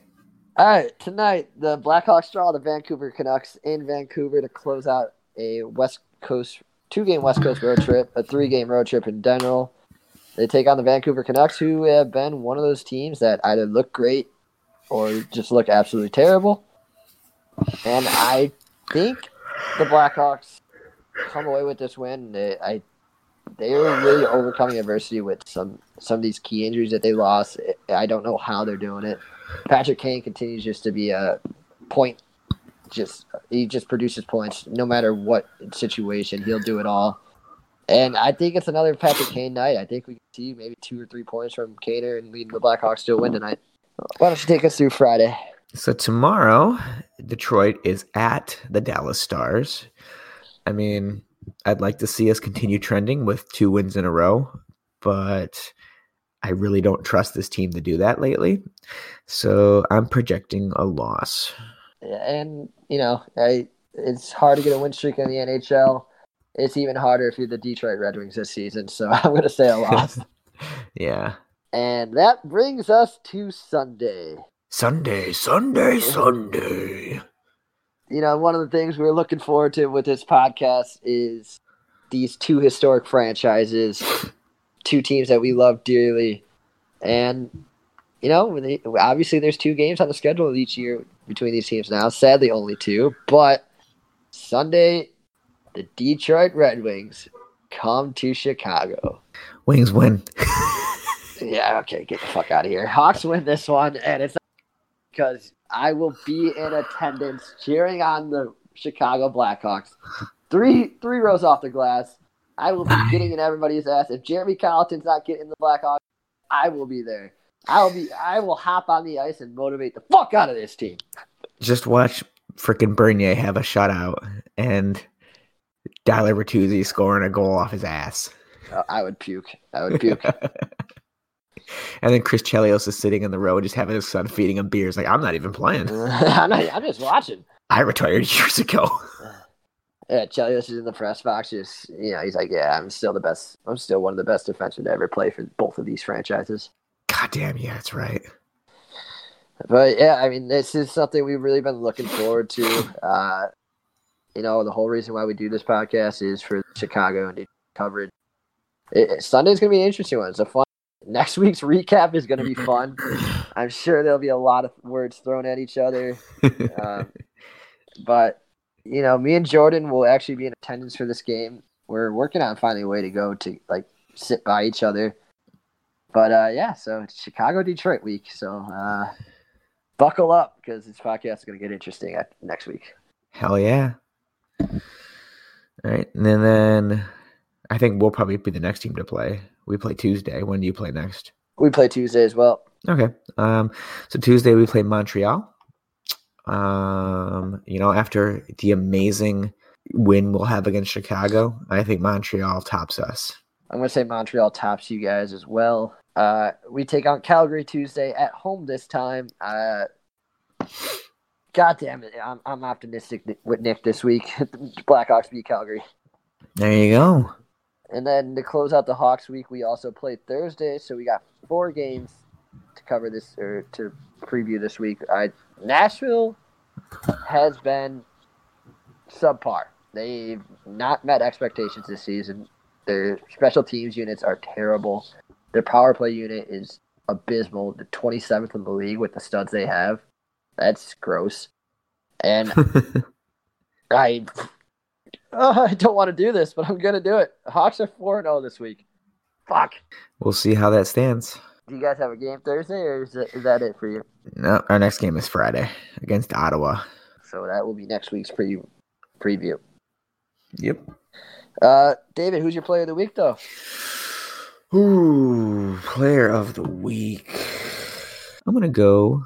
All right, tonight the Blackhawks draw the Vancouver Canucks in Vancouver to close out a West Coast two-game West Coast road trip, a three-game road trip in general. They take on the Vancouver Canucks, who have been one of those teams that either look great or just look absolutely terrible. And I think the Blackhawks come away with this win. They, I, they are really overcoming adversity with some some of these key injuries that they lost. I don't know how they're doing it. Patrick Kane continues just to be a point. Just he just produces points no matter what situation. He'll do it all. And I think it's another Patrick Kane night. I think we can see maybe two or three points from Kaner and leading the Blackhawks to a win tonight. Why don't you take us through Friday? So tomorrow, Detroit is at the Dallas Stars. I mean, I'd like to see us continue trending with two wins in a row, but I really don't trust this team to do that lately. So I'm projecting a loss. And you know, I, it's hard to get a win streak in the NHL. It's even harder if you're the Detroit Red Wings this season. So [laughs] I'm going to say a loss. [laughs] yeah. and that brings us to Sunday. Sunday, Sunday, Sunday. you know, one of the things we're looking forward to with this podcast is these two historic franchises, two teams that we love dearly, and you know, they, obviously there's two games on the schedule each year between these teams now. Sadly, only two, but Sunday, the Detroit Red Wings come to Chicago. Wings win. [laughs] Yeah, okay, get the fuck out of here. Hawks win this one, and it's because I will be in attendance cheering on the Chicago Blackhawks. Three three rows off the glass. I will be getting in everybody's ass. If Jeremy Colliton's not getting the Blackhawks, I will be there. I will be. I will hop on the ice and motivate the fuck out of this team. Just watch freaking Bernier have a shutout and Tyler Bertuzzi scoring a goal off his ass. Uh, I would puke. I would puke. [laughs] and then Chris Chelios is sitting in the row just having his son feeding him beers. Like, I'm not even playing. I'm, not, I'm just watching. I retired [laughs] years ago. Yeah, Chelios is in the press box. Just you know, he's like, yeah, I'm still the best. I'm still one of the best defensemen to ever play for both of these franchises. God damn, yeah, that's right. But yeah, I mean, this is something we've really been looking forward to. Uh, you know, the whole reason why we do this podcast is for Chicago and coverage. It, Sunday's going to be an interesting one. It's a fun. Next week's recap is going to be fun. [laughs] I'm sure there'll be a lot of words thrown at each other. Um, but you know, me and Jordan will actually be in attendance for this game. We're working on finding a way to go to like sit by each other. But uh, yeah, so it's Chicago Detroit week. So uh, buckle up because this podcast is going to get interesting at, next week. Hell yeah. All right. And then, then I think we'll probably be the next team to play. We play Tuesday. When do you play next? We play Tuesday as well. Okay. Um, so Tuesday we play Montreal. Um, you know, after the amazing win we'll have against Chicago, I think Montreal tops us. I'm going to say Montreal tops you guys as well. Uh, we take on Calgary Tuesday at home this time. Uh, God damn it. I'm, I'm optimistic with Nick this week. [laughs] Blackhawks beat Calgary. There you go. And then to close out the Hawks week, we also played Thursday. So we got four games to cover this or to preview this week. I, Nashville has been subpar. They've not met expectations this season. Their special teams units are terrible. Their power play unit is abysmal. The 27th in the league with the studs they have. That's gross. And [laughs] I, oh, [laughs] I don't want to do this, but I'm going to do it. Hawks are 4 0 this week. Fuck. We'll see how that stands. Do you guys have a game Thursday, or is that, is that it for you? No, our next game is Friday against Ottawa. So that will be next week's pre- preview. Yep. Uh, David, who's your player of the week, though? Ooh, player of the week. I'm gonna go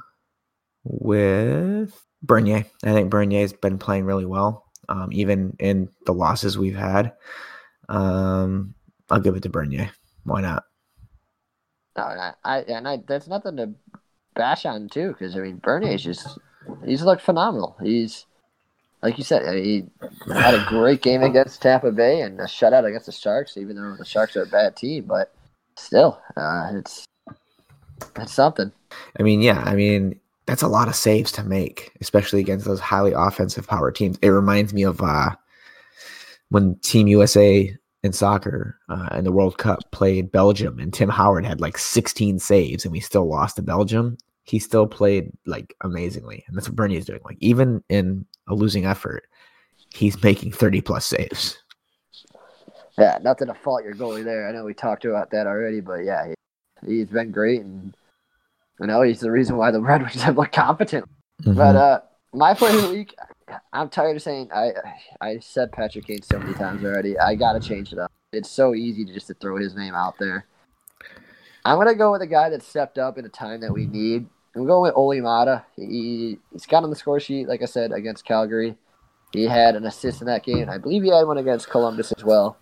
with Bernier. I think Bernier's been playing really well, um, even in the losses we've had. Um, I'll give it to Bernier. Why not? No, I, I and I that's nothing to bash on too, because I mean Bernier's just he's looked phenomenal. He's like you said, he had a great game against Tampa Bay and a shutout against the Sharks, even though the Sharks are a bad team. But still, uh, it's it's something. I mean, yeah, I mean that's a lot of saves to make, especially against those highly offensive power teams. It reminds me of uh, when Team USA in soccer uh, in the World Cup played Belgium, and Tim Howard had like 16 saves, and we still lost to Belgium. He still played like amazingly, and that's what Bernie is doing. Like even in a losing effort, he's making 30 plus saves. Yeah, nothing to fault your goalie there. I know we talked about that already, but yeah, he, has been great, and I know he's the reason why the [laughs] Red Wings have looked competent. Mm-hmm. But uh, my player of the week, I'm tired of saying I I said Patrick Kane so many times already. I gotta change it up. It's so easy to just to throw his name out there. I'm gonna go with a guy that stepped up in a time that we need. I'm going with Olli Maatta. He he's got on the score sheet, like I said, against Calgary. He had an assist in that game. I believe he had one against Columbus as well.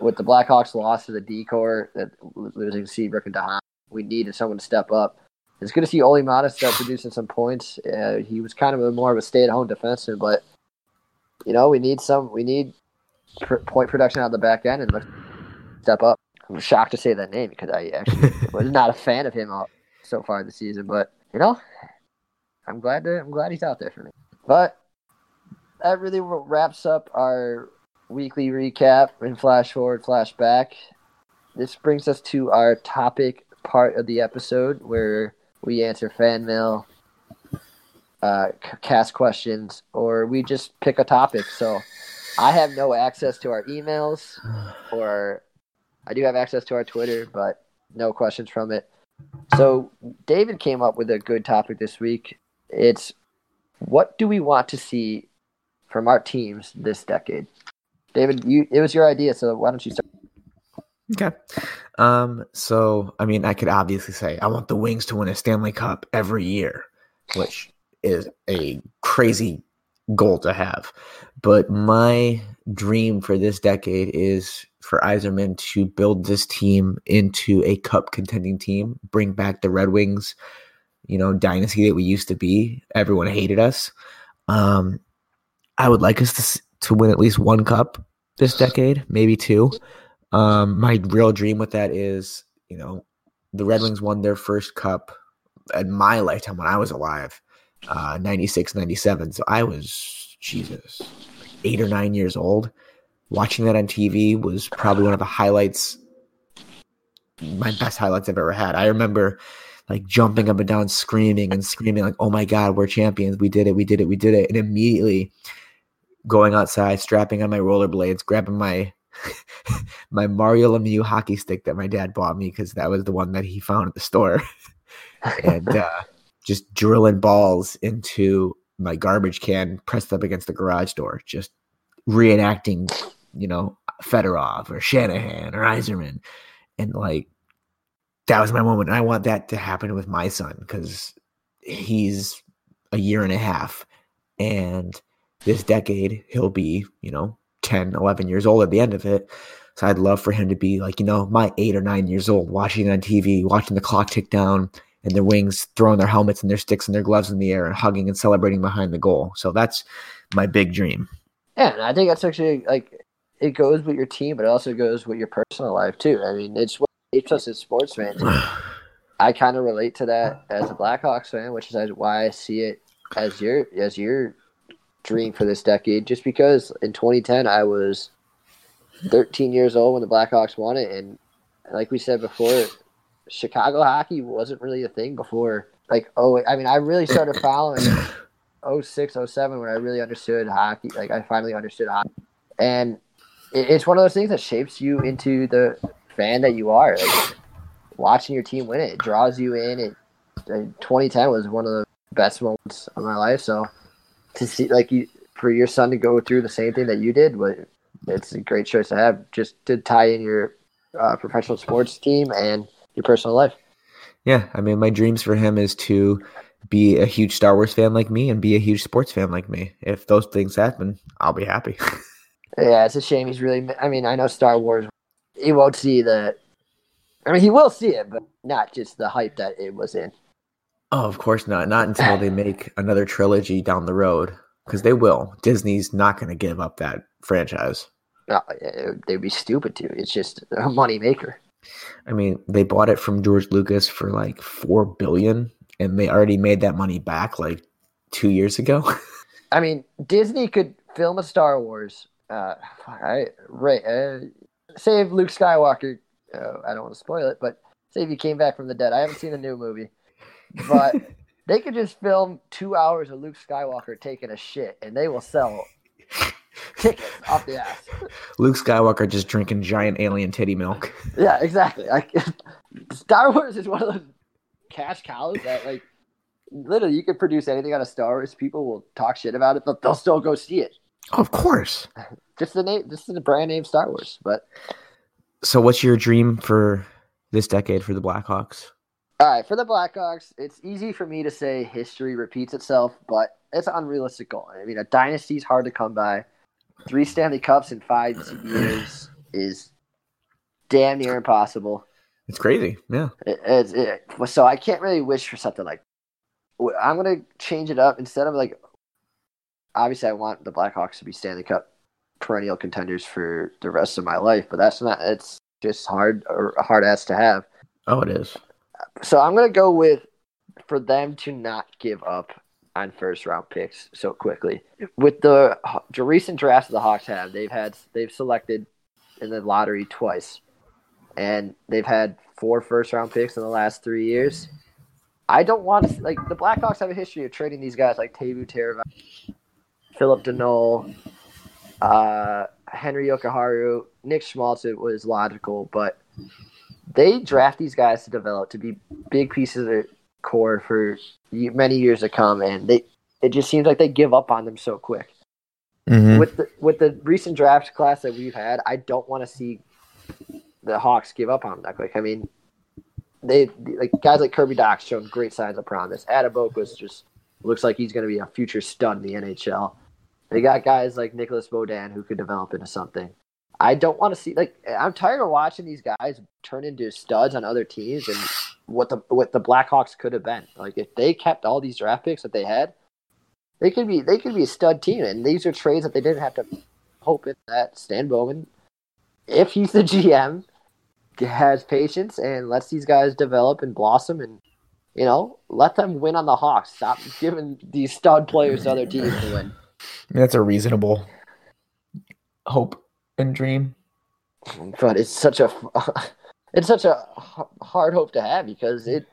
With the Blackhawks loss to the decor, that losing Seabrook and DeHaan, we needed someone to step up. It's good to see Maatta start producing some points. Uh, he was kind of a, more of a stay-at-home defenseman, but you know we need some. We need pr- point production out of the back end and look, step up. I'm shocked to say that name because I actually [laughs] was not a fan of him all, so far this season, but you know, I'm glad to, I'm glad he's out there for me. But that really wraps up our weekly recap and flash forward, flash back. This brings us to our topic part of the episode where we answer fan mail, uh, cast questions, or we just pick a topic. So I have no access to our emails, or I do have access to our Twitter, but no questions from it. So David came up with a good topic this week. It's what do we want to see from our teams this decade? David, you it was your idea, so why don't you start? Okay. Um, so I mean, I could obviously say I want the Wings to win a Stanley Cup every year, which is a crazy goal to have. But my dream for this decade is for Yzerman to build this team into a cup contending team, bring back the Red Wings, you know, dynasty that we used to be. Everyone hated us. Um, I would like us to to win at least one cup this decade, maybe two. Um, my real dream with that is, you know, the Red Wings won their first cup in my lifetime when I was alive, uh, 96, 97. So I was, Jesus, eight or nine years old. Watching that on TV was probably one of the highlights, my best highlights I've ever had. I remember like jumping up and down, screaming and screaming, like, oh my God, we're champions. We did it. We did it. We did it. And immediately going outside, strapping on my rollerblades, grabbing my my Mario Lemieux hockey stick that my dad bought me because that was the one that he found at the store, [laughs] and uh, just drilling balls into my garbage can pressed up against the garage door, just reenacting, you know, Fedorov or Shanahan or Yzerman. And like, that was my moment. And I want that to happen with my son because he's a year and a half. And this decade, he'll be, you know, 10, 11 years old at the end of it. So I'd love for him to be like, you know, my eight or nine years old, watching on TV, watching the clock tick down and their wings, throwing their helmets and their sticks and their gloves in the air and hugging and celebrating behind the goal. So that's my big dream. Yeah, and I think that's actually like it goes with your team, but it also goes with your personal life too. I mean, it's what keeps us as sports fans. [sighs] I kind of relate to that as a Blackhawks fan, which is why I see it as your as your dream for this decade. Just because in 2010 I was 13 years old when the Blackhawks won it, and like we said before, Chicago hockey wasn't really a thing before. Like oh, I mean, I really started following 06, 07 when I really understood hockey. Like I finally understood hockey, and it's one of those things that shapes you into the fan that you are. Like, watching your team win it, it draws you in. It 2010 was one of the best moments of my life. So to see like you for your son to go through the same thing that you did, but it's a great choice to have just to tie in your uh, professional sports team and your personal life. Yeah, I mean, my dreams for him is to be a huge Star Wars fan like me and be a huge sports fan like me. If those things happen, I'll be happy. [laughs] yeah, it's a shame he's really. I mean, I know Star Wars. He won't see the. I mean, he will see it, but not just the hype that it was in. Oh, of course not. Not until they make another trilogy down the road, because they will. Disney's not going to give up that franchise. No, they'd be stupid to. It's just a money maker. I mean, they bought it from George Lucas for like four billion, and they already made that money back like two years ago. [laughs] I mean, Disney could film a Star Wars. Uh, I, right, uh, if Luke Skywalker. Uh, I don't want to spoil it, but say if he came back from the dead. I haven't seen the new movie, but they could just film two hours of Luke Skywalker taking a shit, and they will sell tickets off the ass. Luke Skywalker just drinking giant alien titty milk. Yeah, exactly. Like [laughs] Star Wars is one of those cash cows that like literally you could produce anything out of Star Wars. People will talk shit about it, but they'll still go see it. Of course. [laughs] Just the name. This is the brand name Star Wars. But so, what's your dream for this decade for the Blackhawks? All right, for the Blackhawks, it's easy for me to say history repeats itself, but it's an unrealistic goal. I mean, a dynasty is hard to come by. Three Stanley Cups in five years is damn near impossible. It's crazy, yeah. It, it, it, so I can't really wish for something like. I'm gonna change it up instead of like. Obviously, I want the Blackhawks to be Stanley Cup perennial contenders for the rest of my life, but that's not. It's just hard hard ass to have. Oh, it is. So I'm gonna go with for them to not give up on first round picks so quickly. With the, recent drafts the Hawks have, they've had they've selected in the lottery twice, and they've had four first round picks in the last three years. I don't want to like the Blackhawks have a history of trading these guys like Teuvo Teravainen, Philip Danault, uh, Henri Jokiharju, Nick Schmaltz. It was logical, but they draft these guys to develop to be big pieces of their core for many years to come, and they it just seems like they give up on them so quick. Mm-hmm. With the with the recent draft class that we've had, I don't want to see the Hawks give up on them that quick. I mean, they like guys like Kirby Dach shown great signs of promise. Adam was just looks like he's going to be a future stud in the NHL. They got guys like Nicolas Beaudin who could develop into something. I don't want to see like I'm tired of watching these guys turn into studs on other teams and what the what the Blackhawks could have been. Like if they kept all these draft picks that they had, they could be they could be a stud team. And these are trades that they didn't have to hope in that Stan Bowman, if he's the [laughs] GM, has patience and lets these guys develop and blossom and you know, let them win on the Hawks. Stop giving these stud players to other teams to win. I mean, That's a reasonable hope and dream. But it's such a [laughs] it's such a hard hope to have because it.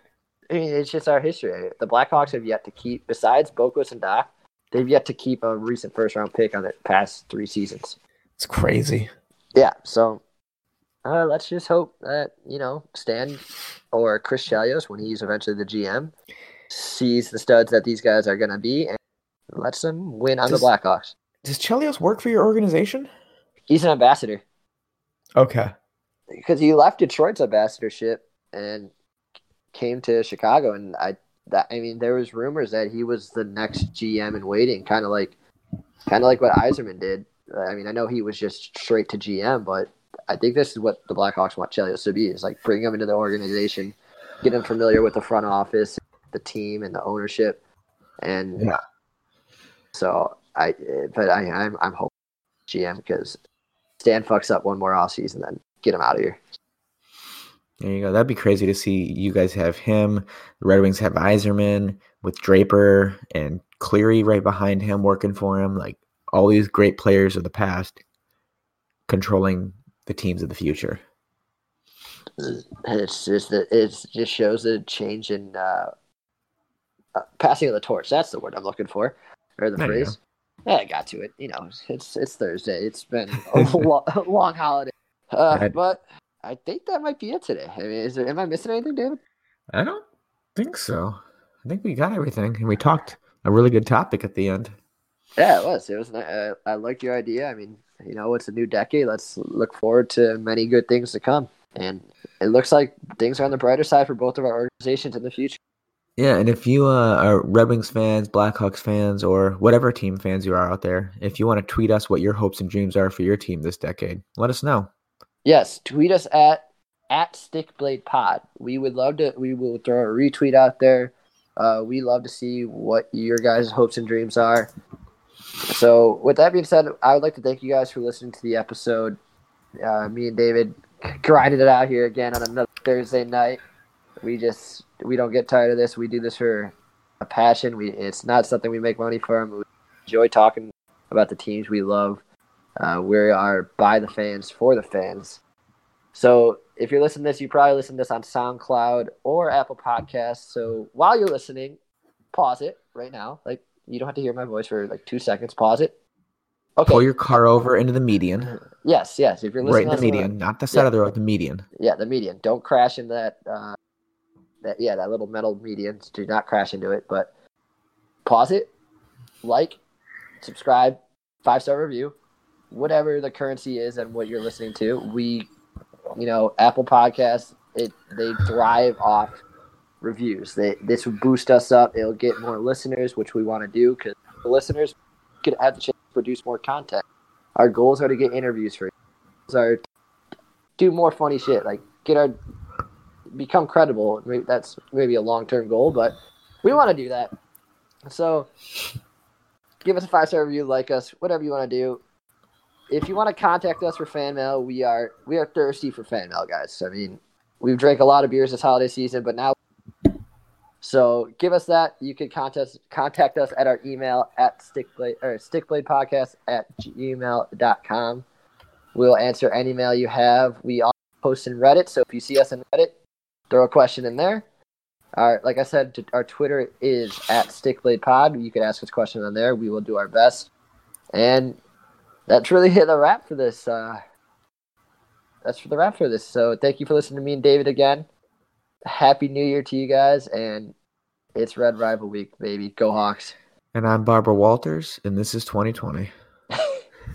I mean, it's just our history. The Blackhawks have yet to keep, besides Boqvist and Dach, they've yet to keep a recent first round pick on the past three seasons. It's crazy. Yeah. So uh, let's just hope that you know Stan or Chris Chelios, when he's eventually the GM, sees the studs that these guys are going to be and lets them win on Does- the Blackhawks. Does Chelios work for your organization? He's an ambassador Okay. because he left Detroit's ambassadorship and came to Chicago, and I that I mean there was rumors that he was the next GM in waiting, kind of like kind of like what Yzerman did. I mean, I know he was just straight to GM, but I think this is what the Blackhawks want Chelios to be: is like bring him into the organization, get him familiar with the front office, the team, and the ownership, and Yeah. So I, but I, I'm I'm hoping GM because Stan fucks up one more offseason, then get him out of here. There you go. That'd be crazy to see you guys have him. The Red Wings have Yzerman with Draper and Cleary right behind him working for him. Like all these great players of the past controlling the teams of the future. And it's just that it just shows a change in uh, uh, passing of the torch. That's the word I'm looking for, or the There phrase. Yeah, I got to it. You know, it's it's Thursday. It's been [laughs] a lo- long holiday, uh, but I think that might be it today. I mean, is there, am I missing anything, David? I don't think so. I think we got everything, and we talked a really good topic at the end. Yeah, it was. It was. Uh, I liked your idea. I mean, you know, it's a new decade. Let's look forward to many good things to come. And it looks like things are on the brighter side for both of our organizations in the future. Yeah, and if you uh, are Red Wings fans, Blackhawks fans, or whatever team fans you are out there, if you want to tweet us what your hopes and dreams are for your team this decade, let us know. Yes, tweet us at at Stickblade Pod. We would love to. We will throw a retweet out there. Uh, we love to see what your guys' hopes and dreams are. So, with that being said, I would like to thank you guys for listening to the episode. Uh, me and David grinded it out here again on another Thursday night. We just we don't get tired of this. We do this for a passion. We it's not something we make money from. We enjoy talking about the teams we love. Uh, we are by the fans for the fans. So if you're listening to this, you probably listen to this on SoundCloud or Apple Podcasts. So while you're listening, pause it right now. Like you don't have to hear my voice for like two seconds. Pause it. Okay. Pull your car over into the median, yes, yes. If you're listening, right in the median, not the side Yeah. of the road, the median. yeah, the median. Don't crash into that. Uh, that yeah, that little metal median. Do not crash into it. But pause it, like, subscribe, five star review, whatever the currency is and what you're listening to. We, you know, Apple Podcasts, it they thrive off reviews. They this would boost us up. It'll get more listeners, which we want to do because the listeners could have the chance to produce more content. Our goals are to get interviews for you. Do more funny shit like get our become credible. Maybe that's maybe a long term goal, but we want to do that. So give us a five star review, like us, whatever you want to do. If you want to contact us for fan mail, we are we are thirsty for fan mail, guys. I mean, we've drank a lot of beers this holiday season, but now so give us that. You can contact contact us at our email at stickblade or stickbladepodcast at gmail.com. We'll answer any mail you have. We also post in Reddit, so if you see us in Reddit, throw a question in there. Our, like I said, our Twitter is at StickBladePod. You can ask us questions on there. We will do our best. And that's really the wrap for this. Uh, that's for the wrap for this. So thank you for listening to me and David again. Happy New Year to you guys, and it's Red Rival Week, baby. Go Hawks. And I'm Barbara Walters, and this is 2020.